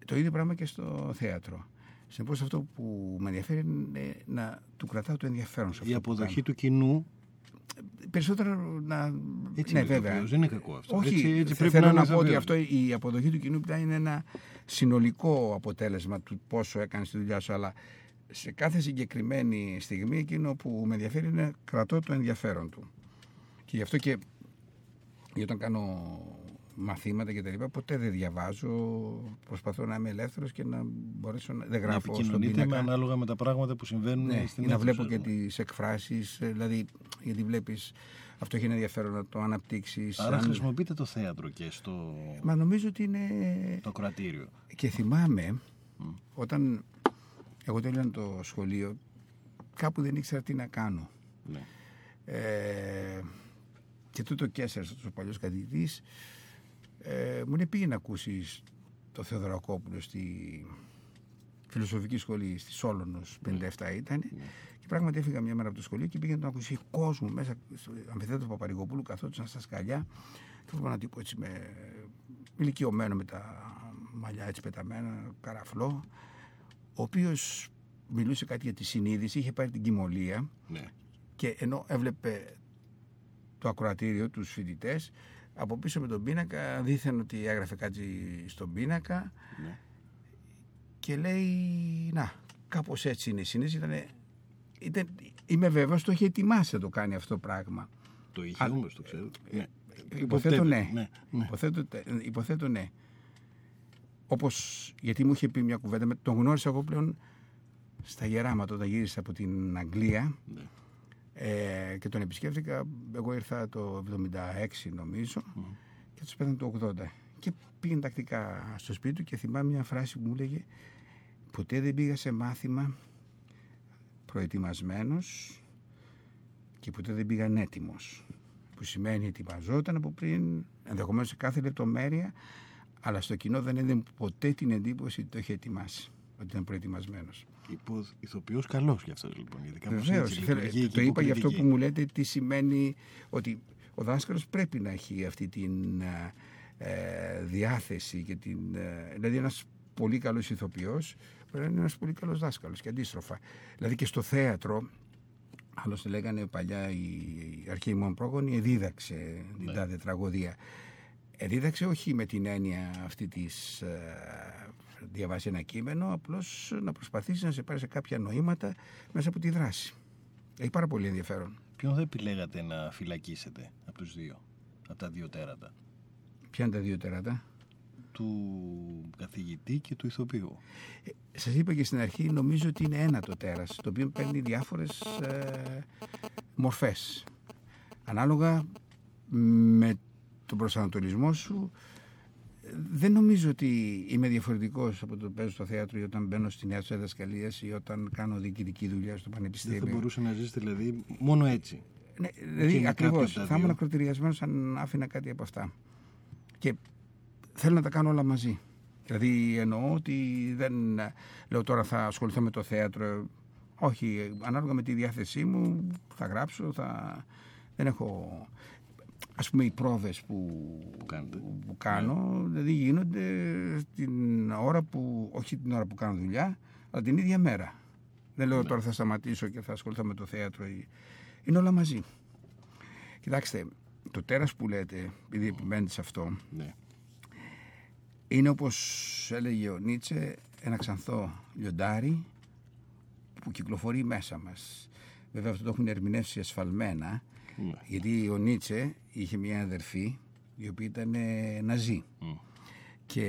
Speaker 3: Το ίδιο πράγμα και στο θέατρο. Συνεπώς αυτό που με ενδιαφέρει είναι να του κρατάω το ενδιαφέρον σε αυτό.
Speaker 2: Η
Speaker 3: που
Speaker 2: αποδοχή του κοινού
Speaker 3: κάνω. Περισσότερο να.
Speaker 2: έτσι
Speaker 3: ναι,
Speaker 2: είναι
Speaker 3: βέβαια.
Speaker 2: ηθοποιός, δεν είναι κακό αυτό.
Speaker 3: Όχι,
Speaker 2: έτσι, έτσι
Speaker 3: θε-
Speaker 2: πρέπει
Speaker 3: θέλω
Speaker 2: να,
Speaker 3: να,
Speaker 2: είναι
Speaker 3: πω ότι
Speaker 2: ηθοποιός.
Speaker 3: αυτό η αποδοχή του κοινού πια είναι ένα συνολικό αποτέλεσμα του πόσο έκανε τη δουλειά σου. Αλλά σε κάθε συγκεκριμένη στιγμή εκείνο που με ενδιαφέρει είναι κρατώ το ενδιαφέρον του. Και γι' αυτό και γιατί όταν κάνω μαθήματα και τα λοιπά, ποτέ δεν διαβάζω. Προσπαθώ να είμαι ελεύθερος και να μπορέσω να. Δεν
Speaker 2: να
Speaker 3: γράφω στον
Speaker 2: επικοινωνείτε με
Speaker 3: πίνακα.
Speaker 2: ανάλογα με τα πράγματα που συμβαίνουν
Speaker 3: Ναι,
Speaker 2: στην
Speaker 3: ή να
Speaker 2: αίθουσα,
Speaker 3: βλέπω και
Speaker 2: ας πούμε.
Speaker 3: τις εκφράσεις. Δηλαδή, γιατί βλέπεις αυτό έχει ένα ενδιαφέρον να το αναπτύξεις.
Speaker 2: Άρα χρησιμοποιείτε το θέατρο και στο
Speaker 3: Μα νομίζω ότι είναι.
Speaker 2: το κρατήριο.
Speaker 3: Και θυμάμαι όταν εγώ τέλειωνα το σχολείο, κάπου δεν ήξερα τι να κάνω.
Speaker 2: Ναι.
Speaker 3: Ε, και τούτο Κέσσερ, ο παλιός καθηγητής, ε, μου λέει πήγε να ακούσεις το Θεοδωρακόπουλο στη φιλοσοφική σχολή στη Σόλωνος, 57 ήταν. Και πράγματι έφυγα μια μέρα από το σχολείο και πήγα να τον ακούσει κόσμο μέσα στο αμφιθέατρο Παπαρηγοπούλου, καθόντουσαν στα σκαλιά. Και βλέπω έναν τύπο έτσι με ηλικιωμένο με τα μαλλιά έτσι πεταμένα, καραφλό, ο οποίος μιλούσε κάτι για τη συνείδηση, είχε πάρει την κοιμωλία
Speaker 2: Ναι.
Speaker 3: και ενώ έβλεπε το ακροατήριο, τους φοιτητές, από πίσω με τον πίνακα, δήθεν ότι έγραφε κάτι στον πίνακα
Speaker 2: Ναι.
Speaker 3: και λέει, να, κάπως έτσι είναι η συνείδηση. Ήτανε, ήταν, είμαι βέβαιος το είχε ετοιμάσει να το κάνει αυτό το πράγμα.
Speaker 2: Το είχε
Speaker 3: Α,
Speaker 2: όμως, το ξέρω. Ναι.
Speaker 3: Υποθέτω ναι.
Speaker 2: ναι, ναι.
Speaker 3: Υποθέτω, υποθέτω ναι. Όπως, γιατί μου είχε πει μια κουβέντα, με- τον γνώρισα εγώ πλέον στα γεράματα όταν γύρισα από την Αγγλία
Speaker 2: Ναι.
Speaker 3: Ε, και τον επισκέφθηκα. Εγώ ήρθα το 76 νομίζω και τους πέθανε το 80. Και πήγαινε τακτικά στο σπίτι του και θυμάμαι μια φράση που μου έλεγε «Ποτέ δεν πήγα σε μάθημα προετοιμασμένος και ποτέ δεν πήγαν έτοιμος». Που σημαίνει ετοιμαζόταν από πριν, ενδεχομένως σε κάθε λεπτομέρεια, αλλά στο κοινό δεν έδινε ποτέ την εντύπωση ότι το είχε ετοιμάσει, ότι ήταν προετοιμασμένος.
Speaker 2: Υπο, ηθοποιός καλός για αυτός λοιπόν. Γιατί κάπως
Speaker 3: Βεβαίως.
Speaker 2: έτσι λειτουργεί και
Speaker 3: Το είπα γι' αυτό που
Speaker 2: υποκριτική.
Speaker 3: μου λέτε τι σημαίνει ότι ο δάσκαλος πρέπει να έχει αυτή την ε, ε, διάθεση και την. ε, δηλαδή ένας πολύ καλός ηθοποιός πρέπει να είναι ένας πολύ καλός δάσκαλος και αντίστροφα. Δηλαδή και στο θέατρο, άλλωστε λέγανε παλιά οι, οι αρχαίοι μου πρόγονοι, εδίδαξε την
Speaker 2: Ναι.
Speaker 3: τάδε τραγωδία. Εδίδαξε όχι με την έννοια αυτή της ε, διαβάσει ένα κείμενο, απλώς να προσπαθήσεις να σε πάρει σε κάποια νοήματα μέσα από τη δράση. Έχει πάρα πολύ ενδιαφέρον.
Speaker 2: Ποιον θα επιλέγατε να φυλακίσετε από τους δύο, από τα δύο τέρατα;
Speaker 3: Ποια είναι τα δύο τεράτα.
Speaker 2: Του καθηγητή και του ηθοποιού.
Speaker 3: Ε, σας είπα και στην αρχή, νομίζω ότι είναι ένα το τέρας, το οποίο παίρνει διάφορες ε, μορφές. Ανάλογα με τον προσανατολισμό σου, δεν νομίζω ότι είμαι διαφορετικός από το παίζω στο θέατρο ή όταν μπαίνω στην αίθουσα διδασκαλία ή όταν κάνω διοικητική δουλειά στο πανεπιστήμιο.
Speaker 2: Δεν θα μπορούσε να ζήσει δηλαδή μόνο έτσι.
Speaker 3: Ναι, δηλαδή ακριβώς. Θα ήμουν ακροτηριασμένος αν άφηνα κάτι από αυτά. Και θέλω να τα κάνω όλα μαζί. Δηλαδή εννοώ ότι δεν λέω τώρα θα ασχοληθώ με το θέατρο. Όχι, ανάλογα με τη διάθεσή μου θα γράψω, θα... δεν έχω ας πούμε οι πρόβες που, που, κάνω ναι. δηλαδή γίνονται την ώρα που, όχι την ώρα που κάνω δουλειά αλλά την ίδια μέρα δεν λέω ναι. τώρα θα σταματήσω και θα ασχοληθώ με το θέατρο είναι όλα μαζί κοιτάξτε το τέρας που λέτε επειδή επιμένετε σε αυτό ναι. είναι όπως έλεγε ο Νίτσε ένα ξανθό λιοντάρι που κυκλοφορεί μέσα μας βέβαια αυτό το έχουν ερμηνεύσει ασφαλμένα ναι. Γιατί ο Νίτσε είχε μια αδερφή η οποία ήταν ε, ναζί. Και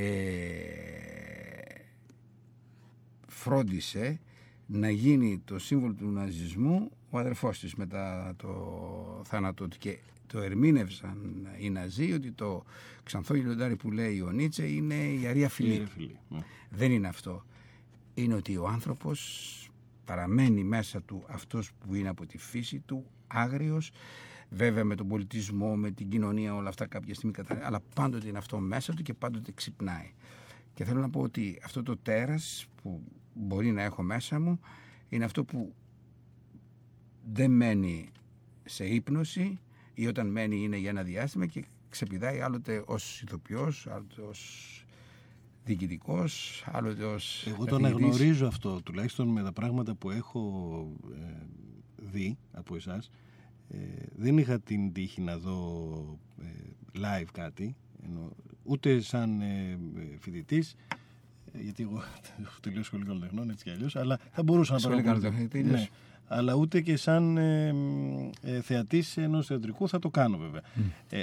Speaker 3: φρόντισε να γίνει το σύμβολο του ναζισμού ο αδερφός της μετά το θάνατό του και το ερμήνευσαν οι Ναζί ότι το ξανθό γελοντάρι που λέει ο Νίτσε είναι η Αρία Φιλίπ. Ναι. Δεν είναι αυτό. Είναι ότι ο άνθρωπος παραμένει μέσα του αυτός που είναι από τη φύση του άγριος. Βέβαια με τον πολιτισμό, με την κοινωνία όλα αυτά κάποια στιγμή κατα... αλλά πάντοτε είναι αυτό μέσα του και πάντοτε ξυπνάει. Και θέλω να πω ότι αυτό το τέρας που μπορεί να έχω μέσα μου είναι αυτό που δεν μένει σε ύπνωση ή όταν μένει είναι για ένα διάστημα και ξεπηδάει άλλοτε ως ηθοποιός, άλλοτε ως διοικητικός, άλλοτε ως
Speaker 2: Εγώ το αναγνωρίζω αυτό, τουλάχιστον με τα πράγματα που έχω ε, δει από εσάς ε, δεν είχα την τύχη να δω ε, live κάτι, ούτε σαν ε, φοιτητής, γιατί εγώ έχω τελειώσει σχολή καλλιτεχνών έτσι κι αλλιώς, αλλά θα μπορούσα να
Speaker 3: παρακολουθήσω. Ναι,
Speaker 2: αλλά ούτε και σαν ε, ε, θεατής ενός θεατρικού θα το κάνω βέβαια.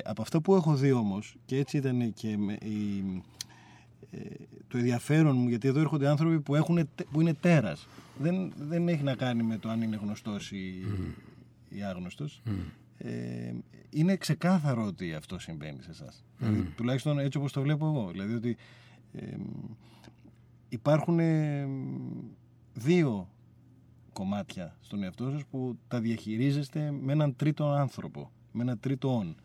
Speaker 2: από αυτό που έχω δει όμως, και έτσι ήταν και η, το ενδιαφέρον μου, γιατί εδώ έρχονται άνθρωποι που, έχουν, που είναι τέρας. Δεν, δεν έχει να κάνει με το αν είναι γνωστός ή, ή άγνωστος. Ε, είναι ξεκάθαρο ότι αυτό συμβαίνει σε εσάς. Δηλαδή, τουλάχιστον έτσι όπως το βλέπω εγώ. Δηλαδή ότι υπάρχουν δύο κομμάτια στον εαυτό σας που τα διαχειρίζεστε με έναν τρίτο άνθρωπο, με έναν τρίτο όν.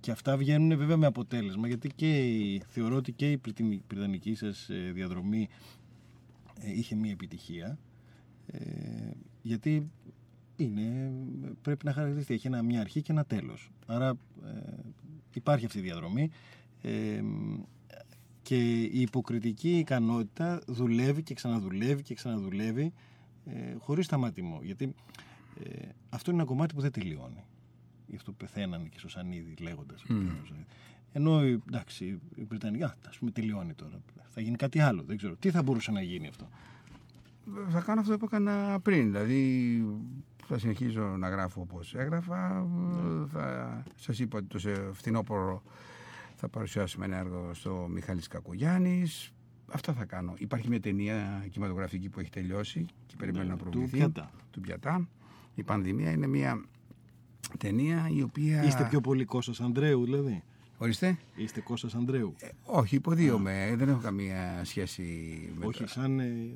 Speaker 2: Και αυτά βγαίνουν βέβαια με αποτέλεσμα, γιατί και η, θεωρώ ότι και η πριτανική σας ε, διαδρομή ε, είχε μία επιτυχία, ε, γιατί είναι, πρέπει να χαρακτηριστεί. Έχει ένα, μια αρχή και ένα τέλος. Άρα ε, υπάρχει αυτή η διαδρομή ε, και η υποκριτική ικανότητα δουλεύει και ξαναδουλεύει και ξαναδουλεύει ε, χωρίς σταματημό. Γιατί ε, αυτό είναι ένα κομμάτι που δεν τελειώνει. Γι' αυτό πεθαίνανε και Σωσανίδη λέγοντας. Mm. Ενώ εντάξει, η Βρετανική, α πούμε, τελειώνει τώρα. Θα γίνει κάτι άλλο. Δεν ξέρω. Τι θα μπορούσε να γίνει αυτό;
Speaker 3: Θα κάνω αυτό που έκανα πριν. Δηλαδή, θα συνεχίζω να γράφω όπως έγραφα. Ναι. Θα, σας είπα ότι το φθινόπωρο θα παρουσιάσουμε ένα έργο στο Μιχάλης Κακογιάννης. Αυτά θα κάνω. Υπάρχει μια ταινία κινηματογραφική που έχει τελειώσει και περιμένω ναι, να προβληθεί.
Speaker 2: Του Πιατά.
Speaker 3: Του Πιατά. Η πανδημία είναι μια ταινία η οποία...
Speaker 2: Είστε πιο πολύ Κώστας Ανδρέου δηλαδή.
Speaker 3: Ορίστε.
Speaker 2: Είστε Κώστας Ανδρέου.
Speaker 3: Ε, όχι, υποδίωμαι. Δεν έχω καμία σχέση με
Speaker 2: Όχι, σαν ε,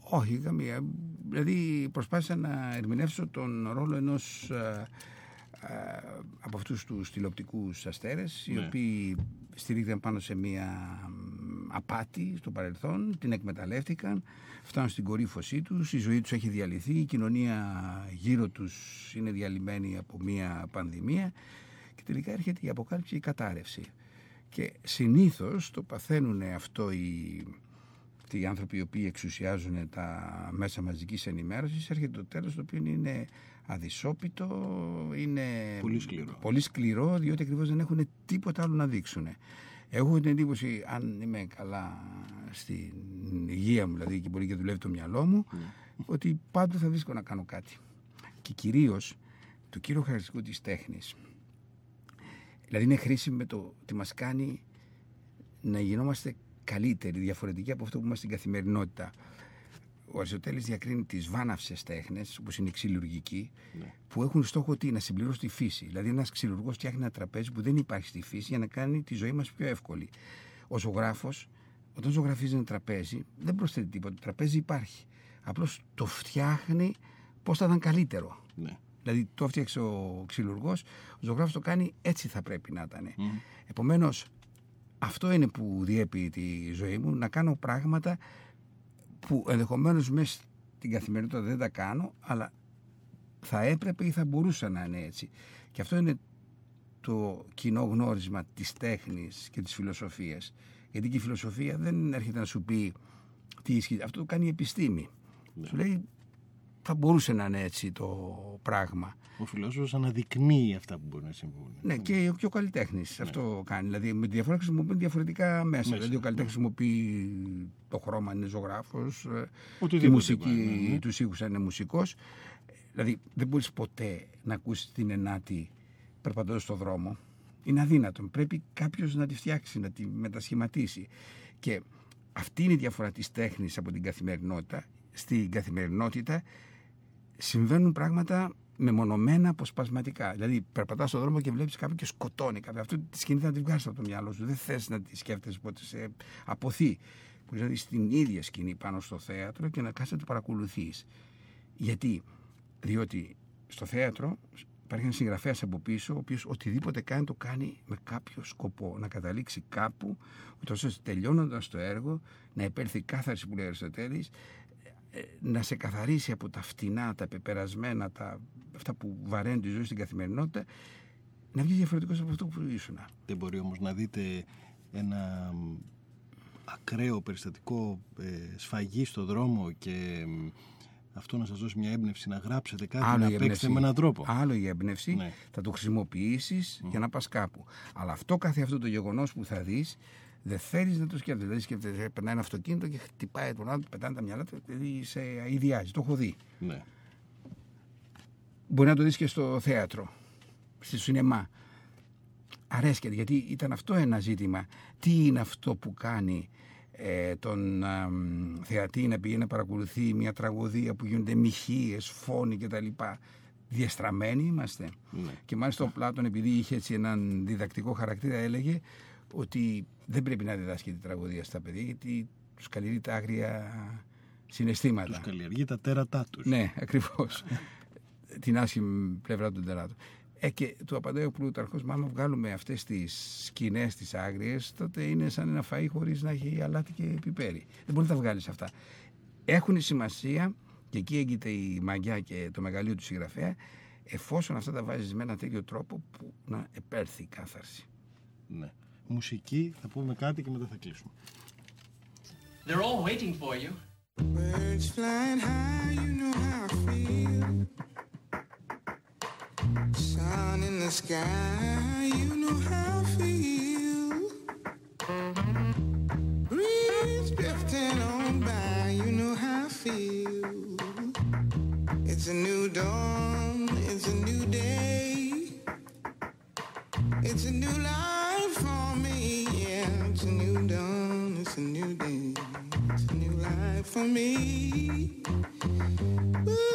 Speaker 3: όχι, καμία. Δηλαδή προσπάθησα να ερμηνεύσω τον ρόλο ενός ε, ε, από αυτούς τους τηλεοπτικούς αστέρες οι ναι. οποίοι στηρίχθηκαν πάνω σε μια απάτη στο παρελθόν, την εκμεταλλεύτηκαν, φτάνουν στην κορύφωσή τους, η ζωή τους έχει διαλυθεί, η κοινωνία γύρω τους είναι διαλυμένη από μια πανδημία και τελικά έρχεται η αποκάλυψη, η κατάρρευση. Και συνήθως το παθαίνουν αυτό οι οι άνθρωποι οι οποίοι εξουσιάζουν τα μέσα μαζικής ενημέρωσης έρχεται το τέλος το οποίο είναι αδυσόπιτο, είναι
Speaker 2: πολύ σκληρό,
Speaker 3: πολύ σκληρό διότι ακριβώς δεν έχουν τίποτα άλλο να δείξουν. Έχω την εντύπωση, αν είμαι καλά στην υγεία μου, δηλαδή και μπορεί και δουλεύει το μυαλό μου, ναι. ότι πάντοτε θα βρίσκω να κάνω κάτι. Και και κυρίως το κύριο χαρακτηριστικό της τέχνης. Δηλαδή είναι χρήσιμο με το ότι μας κάνει να γινόμαστε καλύτεροι, διαφορετικοί από αυτό που είμαστε στην καθημερινότητα. Ο Αριστοτέλης διακρίνει τις βάναυσες τέχνες, όπως είναι η ξυλουργική,
Speaker 2: Ναι.
Speaker 3: που έχουν στόχο τι, να συμπληρώσουν τη φύση. Δηλαδή ένας ξυλουργός φτιάχνει ένα τραπέζι που δεν υπάρχει στη φύση για να κάνει τη ζωή μας πιο εύκολη. Ο ζωγράφος, όταν ζωγραφίζει ένα τραπέζι, δεν προσθέτει τίποτα. Το τραπέζι υπάρχει. Απλώς το φτιάχνει πώς θα ήταν καλύτερο.
Speaker 2: Ναι.
Speaker 3: Δηλαδή το έφτιαξε ο ξυλουργός, ο ζωγράφος το κάνει έτσι θα πρέπει να ήταν. Επομένως αυτό είναι που διέπει τη ζωή μου, να κάνω πράγματα που ενδεχομένως μέσα στην καθημερινότητα δεν τα κάνω, αλλά θα έπρεπε ή θα μπορούσα να είναι έτσι. Και αυτό είναι το κοινό γνώρισμα της τέχνης και της φιλοσοφίας. Γιατί και η φιλοσοφία δεν έρχεται να σου πει τι ισχύει. Αυτό το κάνει η επιστήμη. Σου λέει θα μπορούσε να είναι έτσι το πράγμα.
Speaker 2: Ο φιλόσοφος αναδεικνύει αυτά που μπορεί να συμβούν.
Speaker 3: Ναι, και, και ο καλλιτέχνης αυτό κάνει. Δηλαδή με τη διαφορά χρησιμοποιούν διαφορετικά μέσα.
Speaker 2: Μέσα,
Speaker 3: δηλαδή ο καλλιτέχνης
Speaker 2: ναι.
Speaker 3: χρησιμοποιεί το χρώμα, είναι ζωγράφος, τη
Speaker 2: Οτιδήποτε
Speaker 3: μουσική,
Speaker 2: πάει, ναι, ναι.
Speaker 3: τους ήχους είναι μουσικός. Δηλαδή δεν μπορείς ποτέ να ακούσεις την ενάτη περπατώντας στον δρόμο. Είναι αδύνατο. Πρέπει κάποιος να τη φτιάξει, να τη μετασχηματίσει. Και αυτή είναι η διαφορά της τέχνης από την καθημερινότητα. Στην καθημερινότητα συμβαίνουν πράγματα μεμονωμένα αποσπασματικά. Δηλαδή, περπατάς στον δρόμο και βλέπεις κάποιον και σκοτώνει κάποιον. Αυτό τη σκηνή θα τη βγάλει από το μυαλό σου. Δεν θες να τη σκέφτεσαι πότε σε αποθεί. Μπορεί να δει την ίδια σκηνή πάνω στο θέατρο και να κάτσει να το παρακολουθείς. Γιατί, διότι στο θέατρο υπάρχει ένας συγγραφέας από πίσω, ο οποίος οτιδήποτε κάνει το κάνει με κάποιο σκοπό. Να καταλήξει κάπου, ούτως ώστε τελειώνοντας το έργο, να υπέρθει η κάθαρση που λέει ο Αριστοτέλης, ε, να σε καθαρίσει από τα φτηνά, τα πεπερασμένα, τα, αυτά που βαραίνουν τη ζωή στην καθημερινότητα, να βγεις διαφορετικός από αυτό που ήσουν.
Speaker 2: Δεν μπορεί όμως να δείτε ένα μ, ακραίο περιστατικό ε, σφαγή στο δρόμο και μ, αυτό να σας δώσει μια έμπνευση να γράψετε κάτι,
Speaker 3: Άλλο
Speaker 2: να
Speaker 3: η
Speaker 2: παίξετε
Speaker 3: έμπνευση.
Speaker 2: με έναν τρόπο.
Speaker 3: Άλλο η έμπνευση,
Speaker 2: Ναι.
Speaker 3: θα το χρησιμοποιήσεις για να πας κάπου. Αλλά αυτό κάθε αυτό το γεγονός που θα δεις, δεν θέλεις να το σκέφτεσαι. Δηλαδή, σκέφτεσαι, περνάει ένα αυτοκίνητο και χτυπάει τον άλλο, πετάνε τα μυαλά του, δηλαδή σε αειδιάζει. Το έχω δει.
Speaker 2: Ναι.
Speaker 3: Μπορεί να το δεις και στο θέατρο, στη σινεμά. Αρέσκεται, γιατί ήταν αυτό ένα ζήτημα. Τι είναι αυτό που κάνει ε, τον α, μ, θεατή να πηγαίνει να παρακολουθεί μια τραγωδία που γίνονται μοιχείες, φόνοι κτλ. Διαστραμμένοι είμαστε.
Speaker 2: Ναι.
Speaker 3: Και μάλιστα ο Πλάτων, επειδή είχε έτσι έναν διδακτικό χαρακτήρα, έλεγε ότι δεν πρέπει να διδάσκει τη τραγωδία στα παιδιά, γιατί τους καλλιεργεί τα άγρια συναισθήματα.
Speaker 2: Τους καλλιεργεί τα τέρατά τους.
Speaker 3: Ναι, ακριβώς. Την άσχημη πλευρά του τεράτου. Ε, και του απαντάει ο Πλούταρχος, μα άμα βγάλουμε αυτές τις σκηνές, τις άγριες, τότε είναι σαν ένα φαΐ χωρίς να έχει αλάτι και πιπέρι. Δεν μπορεί να τα βγάλεις αυτά. Έχουν σημασία, και εκεί έγκυται η μαγιά και το μεγαλείο του συγγραφέα, εφόσον αυτά τα βάζει με έναν τέτοιο τρόπο που να επέρθει η κάθαρση.
Speaker 2: Ναι. Μουσική, θα πούμε κάτι και μετά θα κλείσουμε.
Speaker 6: They're all waiting for you.
Speaker 7: Birds flying high, you know how I feel. Sun in the sky, you know how I feel. Breeze drifting on by, you know how I feel. It's a new dawn, for me. Ooh,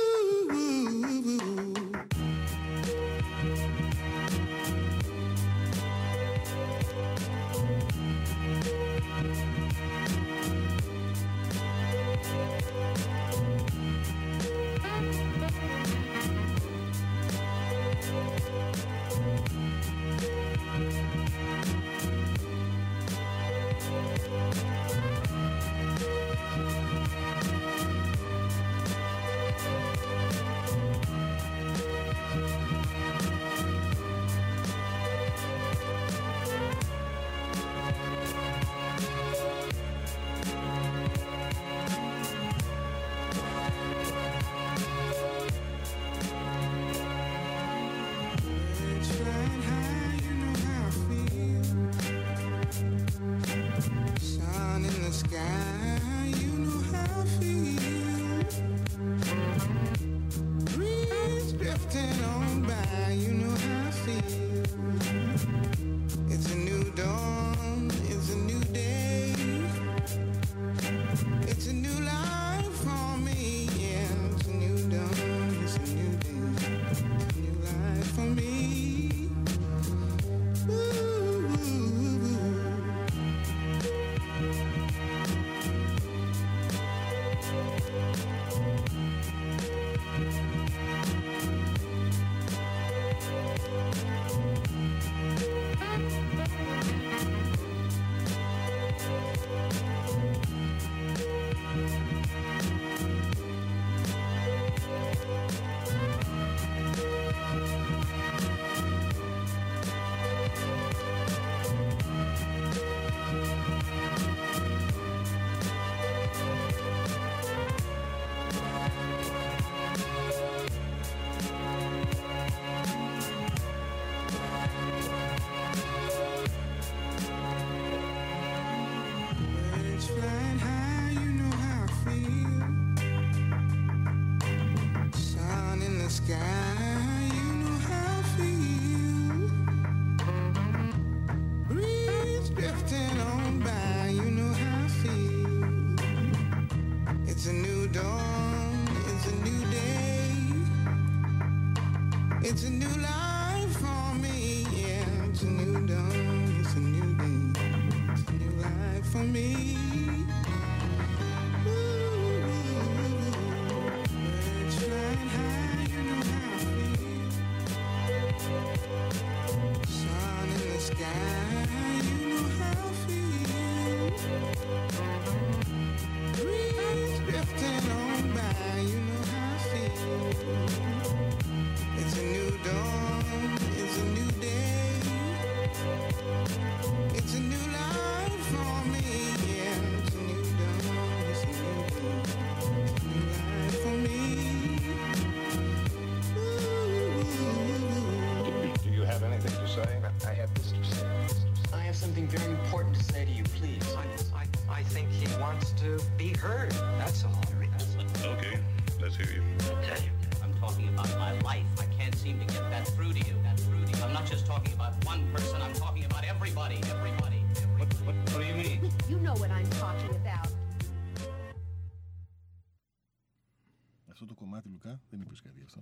Speaker 2: Αυτό το κομμάτι, Λουκά, δεν είπες κάτι γι' αυτό.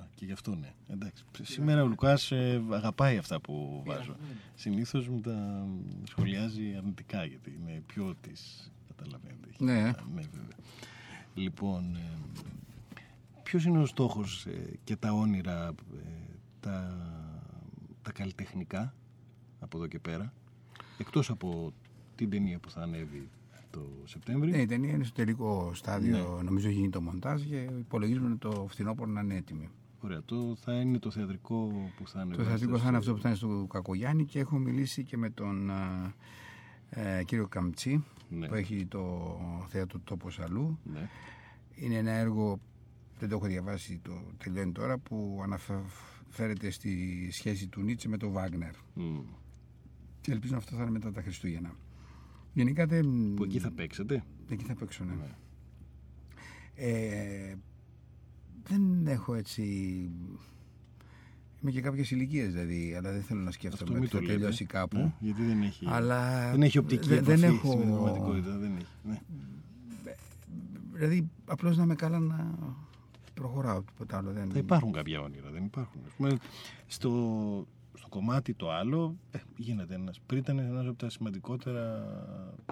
Speaker 2: Α, και γι' αυτό ναι. Εντάξει. Σήμερα ο Λουκάς ε, αγαπάει αυτά που βάζω. Συνήθως μου τα σχολιάζει αρνητικά γιατί είναι πιο της, καταλαβαίνετε. Έχει-
Speaker 3: Ναι.
Speaker 2: ναι, βέβαια. Λοιπόν, ε, ποιος είναι ο στόχος ε, και τα όνειρα, ε, τα, τα καλλιτεχνικά από εδώ και πέρα, εκτός από την ταινία που θα ανέβει το Σεπτέμβρη.
Speaker 3: Ναι, η ταινία είναι στο τελικό στάδιο. Νομίζω γίνει το μοντάζ και υπολογίζουμε το φθινόπωρο να είναι έτοιμη.
Speaker 2: Ωραία, το θα είναι το θεατρικό που θα είναι.
Speaker 3: Το θεατρικό θα είναι αυτό που θα είναι στο Κακογιάννη και έχω μιλήσει και με τον α, ε, κύριο Καμτσί
Speaker 2: Ναι.
Speaker 3: που έχει το θέατρο Τόπος Αλλού.
Speaker 2: Ναι.
Speaker 3: Είναι ένα έργο, δεν το έχω διαβάσει, το τελειώνει τώρα, που αναφέρεται στη σχέση του Νίτσε με τον Βάγνερ.
Speaker 2: Μμ.
Speaker 3: Και ελπίζω αυτό θα είναι μετά τα Χριστούγεννα. Γενικά δεν...
Speaker 2: Που εκεί θα παίξετε;
Speaker 3: Εκεί θα παίξω, ναι. Ε, δεν έχω έτσι... Είμαι και κάποιες ηλικίες δηλαδή, αλλά δεν θέλω να σκέφτομαι
Speaker 2: Αυτό
Speaker 3: ότι
Speaker 2: μην
Speaker 3: θα
Speaker 2: το λέτε.
Speaker 3: τελειώσει κάπου.
Speaker 2: Ναι, γιατί δεν έχει,
Speaker 3: Αλλά
Speaker 2: δεν έχει οπτική
Speaker 3: δεν-
Speaker 2: επαφή
Speaker 3: δεν έχω-
Speaker 2: στην πραγματικότητα. Δεν έχει. Ναι.
Speaker 3: Δηλαδή, απλώς να είμαι καλά να προχωράω. Τίποτα άλλο. Δεν...
Speaker 2: Θα υπάρχουν κάποια όνειρα, δεν υπάρχουν. Ας πούμε, στο, στο κομμάτι το άλλο ε, γίνεται ένας, πριν ήταν ένας από τα σημαντικότερα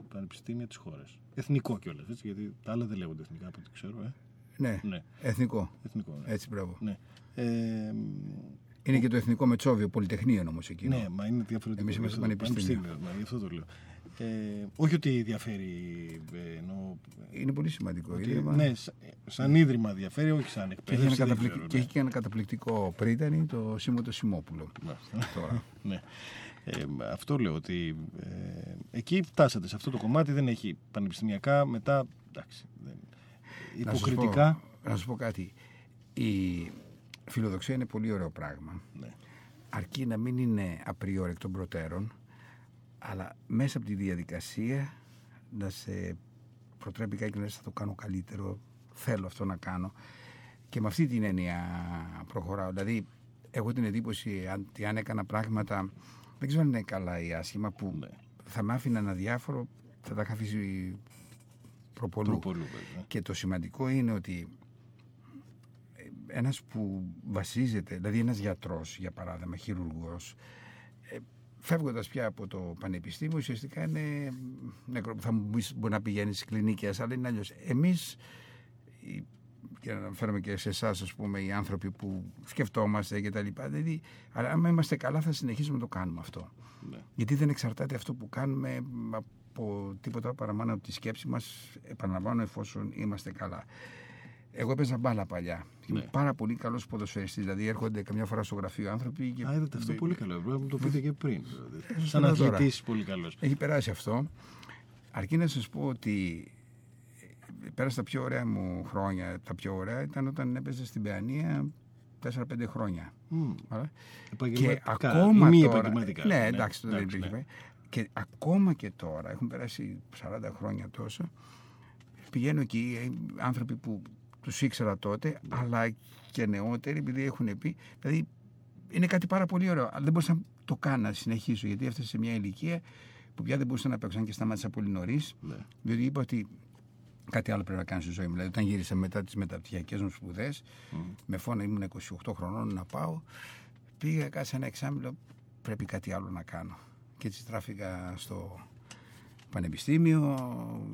Speaker 2: πανεπιστήμια της χώρας. Εθνικό κιόλας, έτσι, γιατί τα άλλα δεν λέγονται εθνικά από ό,τι ξέρω. Ε.
Speaker 3: Ναι,
Speaker 2: Ναι.
Speaker 3: εθνικό.
Speaker 2: Εθνικό, ναι.
Speaker 3: Έτσι, μπράβο.
Speaker 2: Ναι. Ε,
Speaker 3: Είναι και το εθνικό Μετσόβιο, Πολυτεχνείο όμως εκείνο.
Speaker 2: Ναι, μα είναι διαφορετικό.
Speaker 3: Εμείς είμαστε
Speaker 2: Αυτό το
Speaker 3: πανεπιστήμιο.
Speaker 2: μα, γι' αυτό το λέω. Ε, όχι ότι διαφέρει. Ε, εννοώ,
Speaker 3: Είναι πολύ σημαντικό.
Speaker 2: ότι,
Speaker 3: ίδρυμα.
Speaker 2: ναι, σα- σαν ίδρυμα διαφέρει, όχι σαν
Speaker 3: Και έχει,
Speaker 2: εκπαίδευση.
Speaker 3: ένα
Speaker 2: δεν
Speaker 3: καταπληκ-
Speaker 2: ξέρω,
Speaker 3: και
Speaker 2: ναι.
Speaker 3: έχει και ένα καταπληκτικό πρίτανη, το Σίμω το Σιμόπουλο.
Speaker 2: Μάλιστα.
Speaker 3: Τώρα.
Speaker 2: ναι. Ε, αυτό λέω ότι ε, εκεί φτάσατε σε αυτό το κομμάτι, δεν έχει πανεπιστημιακά, μετά εντάξει, δεν,
Speaker 3: Να σας
Speaker 2: υποκριτικά.
Speaker 3: πω- Να σου πω κάτι. Η φιλοδοξία είναι πολύ ωραίο πράγμα.
Speaker 2: Ναι.
Speaker 3: Αρκεί να μην είναι απριόρι εκ των προτέρων, αλλά μέσα από τη διαδικασία να σε προτρέπει κάτι και να λες θα το κάνω καλύτερο, θέλω αυτό να κάνω. Και με αυτή την έννοια προχωράω. Δηλαδή, έχω την εντύπωση αν- ότι αν έκανα πράγματα, δεν ξέρω αν είναι καλά ή άσχημα, που
Speaker 2: Ναι.
Speaker 3: θα με άφηναν αδιάφορο, θα τα είχα αφήσει προπολού.
Speaker 2: Προπολού, βέβαια.
Speaker 3: Και το σημαντικό είναι ότι ε, ένας που βασίζεται, δηλαδή ένας γιατρός για παράδειγμα, χειρουργός, ε, φεύγοντας πια από το πανεπιστήμιο ουσιαστικά είναι νεκρο, θα μου πεις μπορεί να πηγαίνεις στις κλινικές αλλά είναι αλλιώς. Εμείς οι- και να αναφέρομαι και σε εσάς, ας πούμε, οι άνθρωποι που σκεφτόμαστε και τα λοιπά. Δηλαδή, αλλά άμα είμαστε καλά, θα συνεχίσουμε να το κάνουμε αυτό.
Speaker 2: Ναι.
Speaker 3: Γιατί δεν εξαρτάται αυτό που κάνουμε από τίποτα παραπάνω από τη σκέψη μας, επαναλαμβάνω, εφόσον είμαστε καλά. Εγώ έπαιζα μπάλα παλιά. Και
Speaker 2: Ναι.
Speaker 3: Είμαι πάρα πολύ καλός ποδοσφαιριστής. Δηλαδή, έρχονται καμιά φορά στο γραφείο άνθρωποι. Και...
Speaker 2: Α, είδατε αυτό πολύ καλό. Πρέπει να μου το πείτε και πριν. δηλαδή.
Speaker 3: σας
Speaker 2: Σαν
Speaker 3: το λέω τώρα.
Speaker 2: αθλητής πολύ καλός.
Speaker 3: Έχει περάσει αυτό. Αρκεί να σας πω ότι ε, πέρασα τα πιο ωραία μου χρόνια. Τα πιο ωραία ήταν όταν έπαιζα στην Παιανία 4-5 χρόνια.
Speaker 2: Μμ.
Speaker 3: Ωραία. Και
Speaker 2: Επαγγελματικά,
Speaker 3: ακόμα
Speaker 2: ή μη
Speaker 3: τώρα.
Speaker 2: επαγγελματικά.
Speaker 3: Ναι, εντάξει, το δεν
Speaker 2: εντάξει,
Speaker 3: υπήρχε.
Speaker 2: ναι.
Speaker 3: Και ακόμα και τώρα, έχουν περάσει 40 χρόνια τόσο, πηγαίνω εκεί ε, άνθρωποι που τους ήξερα τότε, αλλά και νεότεροι, επειδή έχουν πει. Δηλαδή, είναι κάτι πάρα πολύ ωραίο. Αλλά δεν μπορούσα να το κάνω να συνεχίσω, γιατί έφτασε σε μια ηλικία που πια δεν μπορούσα να παίξω, αν και σταμάτησα πολύ νωρίς.
Speaker 2: Ναι.
Speaker 3: Διότι είπα ότι κάτι άλλο πρέπει να κάνει στη ζωή μου. Δηλαδή, όταν γύρισα μετά τις μεταπτυχιακές μου σπουδές, με φόνα ήμουν 28 χρονών να πάω, πήγα κάτσε ένα εξάμεινο, πρέπει κάτι άλλο να κάνω. Και έτσι τράφηκα στο πανεπιστήμιο,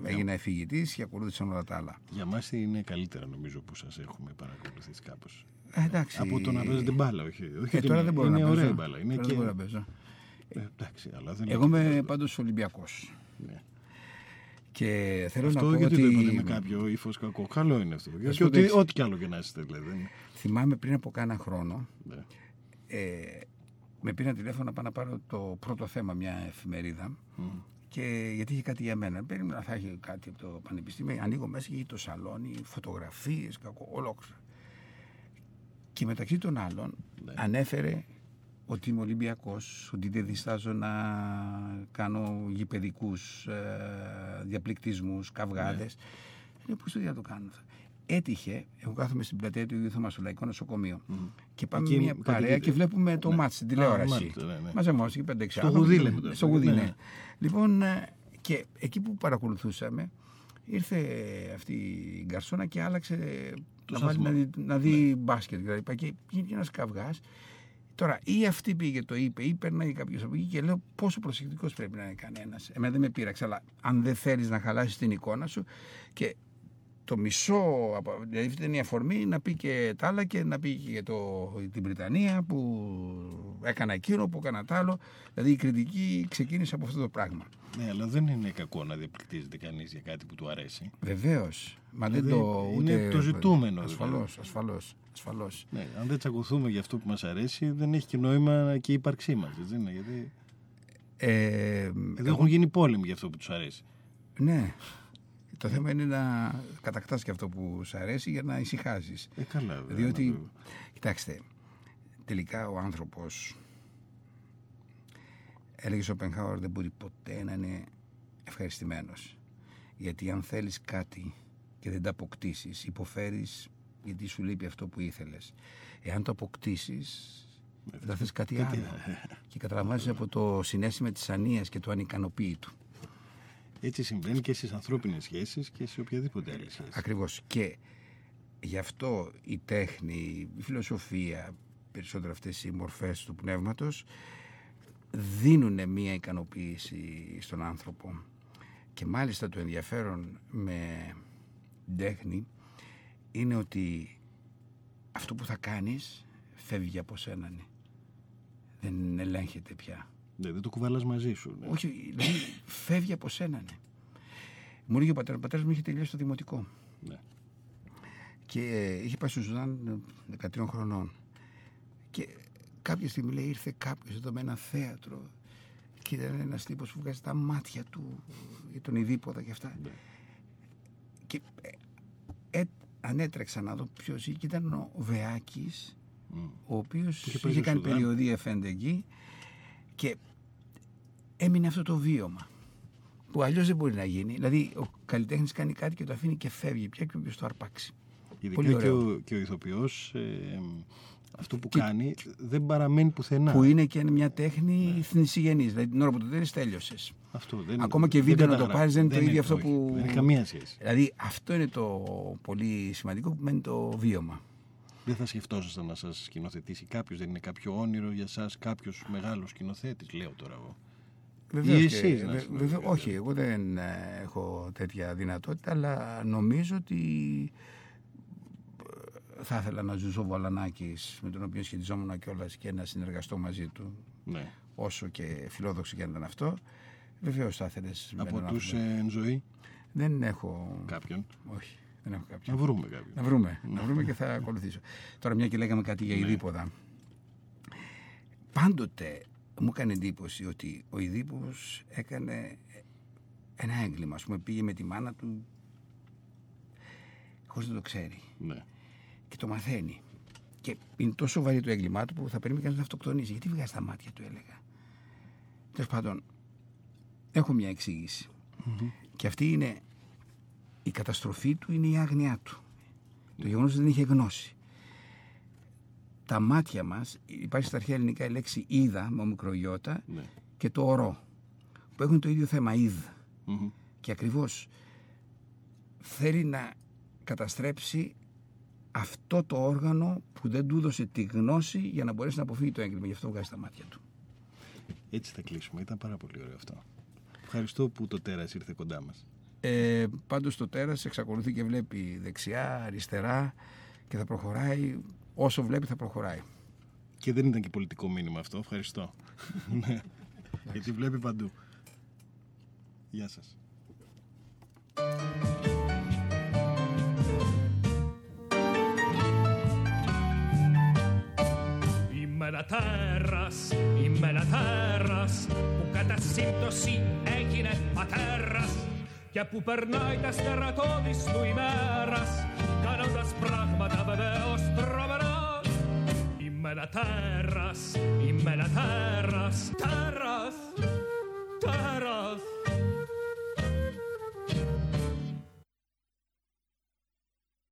Speaker 3: έγινα εφηγητής και ακολούθησαν όλα τα άλλα.
Speaker 2: Για μας είναι καλύτερα νομίζω που σας έχουμε παρακολουθήσει κάπως.
Speaker 3: Ε, εντάξει.
Speaker 2: Από το να παίζετε μπάλα, όχι. όχι
Speaker 3: Ε,
Speaker 2: ότι
Speaker 3: τώρα
Speaker 2: είναι-
Speaker 3: δεν μπορώ
Speaker 2: είναι
Speaker 3: να
Speaker 2: ωραία
Speaker 3: παίζω.
Speaker 2: η μπάλα. Είναι
Speaker 3: Τώρα
Speaker 2: και...
Speaker 3: δεν μπορώ να παίζω.
Speaker 2: Ε, εντάξει, αλλά δεν
Speaker 3: Εγώ
Speaker 2: είναι
Speaker 3: είμαι πάντως Ολυμπιακός.
Speaker 2: Ναι.
Speaker 3: Και θέλω
Speaker 2: Αυτό
Speaker 3: να πω
Speaker 2: γιατί
Speaker 3: ότι.
Speaker 2: το είπατε με κάποιο ύφος κακό. Καλό είναι αυτό. Γιατί
Speaker 3: σου
Speaker 2: ό,τι,
Speaker 3: δείξει.
Speaker 2: ό,τι κι άλλο και να είστε, δηλαδή. δεν είναι.
Speaker 3: Θυμάμαι πριν από κάνα χρόνο,
Speaker 2: Ναι.
Speaker 3: ε, με πήραν τηλέφωνο να πάω να πάρω το πρώτο θέμα, μια εφημερίδα. Και γιατί είχε κάτι για μένα. Περίμενα να θα έχει κάτι από το πανεπιστήμιο. Ανοίγω μέσα και είχε το σαλόνι, φωτογραφίες, ολόκληρο. Και μεταξύ των άλλων
Speaker 2: Ναι.
Speaker 3: ανέφερε ότι είμαι Ολυμπιακός, ότι δεν διστάζω να κάνω γηπαιδικούς ε, διαπληκτισμούς, καυγάδες. Λέω πώς το να το κάνω αυτό. Έτυχε, εγώ κάθομαι στην πλατεία του Ιδίου Θωμά, στο Λαϊκό Νοσοκομείο. Και πάμε
Speaker 2: Εκεί
Speaker 3: μια
Speaker 2: κάτι
Speaker 3: παρέα
Speaker 2: δείτε.
Speaker 3: και βλέπουμε το
Speaker 2: Ναι.
Speaker 3: μάτς στην
Speaker 2: Α,
Speaker 3: τηλεόραση.
Speaker 2: μάλιστα, ναι, ναι.
Speaker 3: Μαζεμόμαστε και 5-6
Speaker 2: Στο
Speaker 3: άνθρωποι.
Speaker 2: γουδί λέγονταν.
Speaker 3: Στο γουδί,
Speaker 2: Ναι.
Speaker 3: ναι. Λοιπόν, ε, και εκεί που παρακολουθούσαμε, ήρθε αυτή η γκαρσόνα και άλλαξε
Speaker 2: Το
Speaker 3: να, βάλει
Speaker 2: σταθμό.
Speaker 3: να δει, να δει μπάσκετ. Δηλαδή, και βγήκε ένας καυγάς. Τώρα, ή αυτή πήγε το είπε, ή περνάει κάποιος από εκεί και λέω πόσο προσεκτικός πρέπει να είναι κανένας. Εμένα δεν με πείραξε, αλλά αν δεν θέλεις να χαλάσεις την εικόνα σου και το μισό, από- δηλαδή αυτή ήταν η αφορμή να πει και τα άλλα και να πει και το, την Βρυτανία που έκανα εκείνο, που έκανα τ' άλλο. Δηλαδή η κριτική ξεκίνησε από αυτό το πράγμα.
Speaker 2: Ναι, αλλά δεν είναι κακό να διαπληκτίζεται κανείς για κάτι που του αρέσει.
Speaker 3: Βεβαίως. Μα δεν
Speaker 2: Δηλαδή,
Speaker 3: το.
Speaker 2: είναι
Speaker 3: Ούτε...
Speaker 2: το ζητούμενο,
Speaker 3: Ασφαλώς,
Speaker 2: δηλαδή.
Speaker 3: ασφαλώς. Ασφαλώς.
Speaker 2: Ναι, αν δεν τσακωθούμε για αυτό που μας αρέσει, δεν έχει και νόημα και η ύπαρξή μας. Έτσι είναι, γιατί
Speaker 3: Ε,
Speaker 2: εδώ έχουν γίνει πόλεμοι για αυτό που τους αρέσει.
Speaker 3: Ναι. Το θέμα είναι να κατακτάς και αυτό που σου αρέσει για να ησυχάζεις.
Speaker 2: Ε, καλά, βέβαια,
Speaker 3: Διότι,
Speaker 2: βέβαια.
Speaker 3: κοιτάξτε, τελικά ο άνθρωπος έλεγε ο Πενχάουερ δεν μπορεί ποτέ να είναι ευχαριστημένος. Γιατί αν θέλεις κάτι και δεν τα αποκτήσεις, υποφέρεις γιατί σου λείπει αυτό που ήθελες. Εάν το αποκτήσεις, θα θες κάτι
Speaker 2: κάτι
Speaker 3: άλλο. και καταλαμβάνεις από το συνέστημα της ανίας και του ανικανοποίητου.
Speaker 2: Έτσι συμβαίνει και στις ανθρώπινες σχέσεις και σε οποιαδήποτε άλλη σχέση.
Speaker 3: Ακριβώς. Και γι' αυτό η τέχνη, η φιλοσοφία, περισσότερο αυτές οι μορφές του πνεύματος δίνουν μία ικανοποίηση στον άνθρωπο. Και μάλιστα το ενδιαφέρον με την τέχνη είναι ότι αυτό που θα κάνεις φεύγει από σένα. ναι. Δεν ελέγχεται πια.
Speaker 2: Ναι, δεν το κουβαλάς μαζί σου. Ναι.
Speaker 3: Όχι, δηλαδή φεύγει από σένα. Ναι. Μου έλεγε ο πατέρας, ο πατέρας μου είχε τελειώσει το δημοτικό.
Speaker 2: Ναι.
Speaker 3: Και ε, είχε πάει στο Σουδάν ε, 13 χρονών. Και κάποια στιγμή λέει ήρθε κάποιος εδώ με ένα θέατρο και ήταν ένας τύπος που βγάζει τα μάτια του για τον ειδήποδα και αυτά.
Speaker 2: Ναι.
Speaker 3: Και ε, ε, ανέτρεξα να δω ποιος είχε και ήταν ο Βεάκης ο οποίος
Speaker 2: είχε
Speaker 3: είχε,
Speaker 2: πάει στο
Speaker 3: κάνει
Speaker 2: Σουδάν.
Speaker 3: περιοδία φαίνεται εκεί και έμεινε αυτό το βίωμα που αλλιώς δεν μπορεί να γίνει. Δηλαδή ο καλλιτέχνης κάνει κάτι και το αφήνει και φεύγει πια και όποιος το αρπάξει.
Speaker 2: Ειδικά
Speaker 3: Πολύ
Speaker 2: και
Speaker 3: ωραίο.
Speaker 2: ο, και ο ηθοποιός ε, αυτό που
Speaker 3: Και-
Speaker 2: κάνει δεν παραμένει πουθενά.
Speaker 3: Που είναι και μια τέχνη θνησιγενής. Δηλαδή την ώρα που το τέλει τέλειωσες.
Speaker 2: Αυτό δεν,
Speaker 3: Ακόμα και
Speaker 2: δεν
Speaker 3: βίντεο να το
Speaker 2: καταγράφει.
Speaker 3: πάρεις δεν είναι το ίδιο αυτό
Speaker 2: όχι,
Speaker 3: που.
Speaker 2: Δεν έχει καμία σχέση.
Speaker 3: Δηλαδή αυτό είναι το πολύ σημαντικό που μένει το βίωμα.
Speaker 2: Δεν θα σκεφτόσασταν να σας σκηνοθετήσει κάποιος, δεν είναι κάποιο όνειρο για εσά, κάποιος μεγάλος σκηνοθέτης, λέω τώρα εγώ.
Speaker 3: Βεβαίως
Speaker 2: Ή
Speaker 3: και-
Speaker 2: εσείς να
Speaker 3: βε-
Speaker 2: σας
Speaker 3: βεβαίως- όχι, εγώ δεν ε, έχω τέτοια δυνατότητα, αλλά νομίζω ότι ε, θα ήθελα να ζήσω ο Βαλανάκης με τον οποίο σχετιζόμουν κιόλας και να συνεργαστώ μαζί του
Speaker 2: Ναι.
Speaker 3: όσο και φιλόδοξο και αν ήταν αυτό. Βεβαίως θα ήθελες.
Speaker 2: Από τους εν ζωή,
Speaker 3: Δεν έχω.
Speaker 2: κάποιον.
Speaker 3: Όχι, δεν έχω κάποιον.
Speaker 2: Να βρούμε κάποιον.
Speaker 3: Να βρούμε, να βρούμε και θα ακολουθήσω. Τώρα, μια και λέγαμε κάτι για ειδήποδα. Πάντοτε μου έκανε εντύπωση ότι ο Ιδίπος έκανε ένα έγκλημα. Ας πούμε, πήγε με τη μάνα του χωρίς να το ξέρει.
Speaker 2: Ναι.
Speaker 3: Και το μαθαίνει. Και είναι τόσο βαρύ το έγκλημά του που θα περίμενε κανείς να αυτοκτονήσει. Γιατί βγάζει τα μάτια του, έλεγα. Τέλος πάντων, έχω μια εξήγηση. Και αυτή είναι η καταστροφή του είναι η άγνοιά του. Το γεγονός ότι δεν είχε γνώση. Τα μάτια μας, υπάρχει στα αρχαία ελληνικά η λέξη είδα με ομικρογιώτα
Speaker 2: Ναι.
Speaker 3: και το ορό, που έχουν το ίδιο θέμα είδ.
Speaker 2: Μμμ.
Speaker 3: Και ακριβώς θέλει να καταστρέψει αυτό το όργανο που δεν του έδωσε τη γνώση για να μπορέσει να αποφύγει το έγκλημα. Γι' αυτό βγάζει τα μάτια του.
Speaker 2: Έτσι θα κλείσουμε. Ήταν πάρα πολύ ωραίο αυτό. Ευχαριστώ που το τέρας ήρθε κοντά μας.
Speaker 3: Ε, πάντως το τέρας εξακολουθεί και βλέπει δεξιά, αριστερά και θα προχωράει όσο βλέπει θα προχωράει.
Speaker 2: Και δεν ήταν και πολιτικό μήνυμα αυτό. Ευχαριστώ. ναι. Γιατί βλέπει παντού. Γεια σας.
Speaker 1: Είμαι ένα τέρας, είμαι ένα τέρας που κατά σύμπτωση έγινε πατέρας και που περνάει τα στερά του ημέρας. κάνοντας πράγματα βεβαίως τρομερά Είμαι ένα τέρας, είμαι ένα τέρας, Τέρας, τέρας.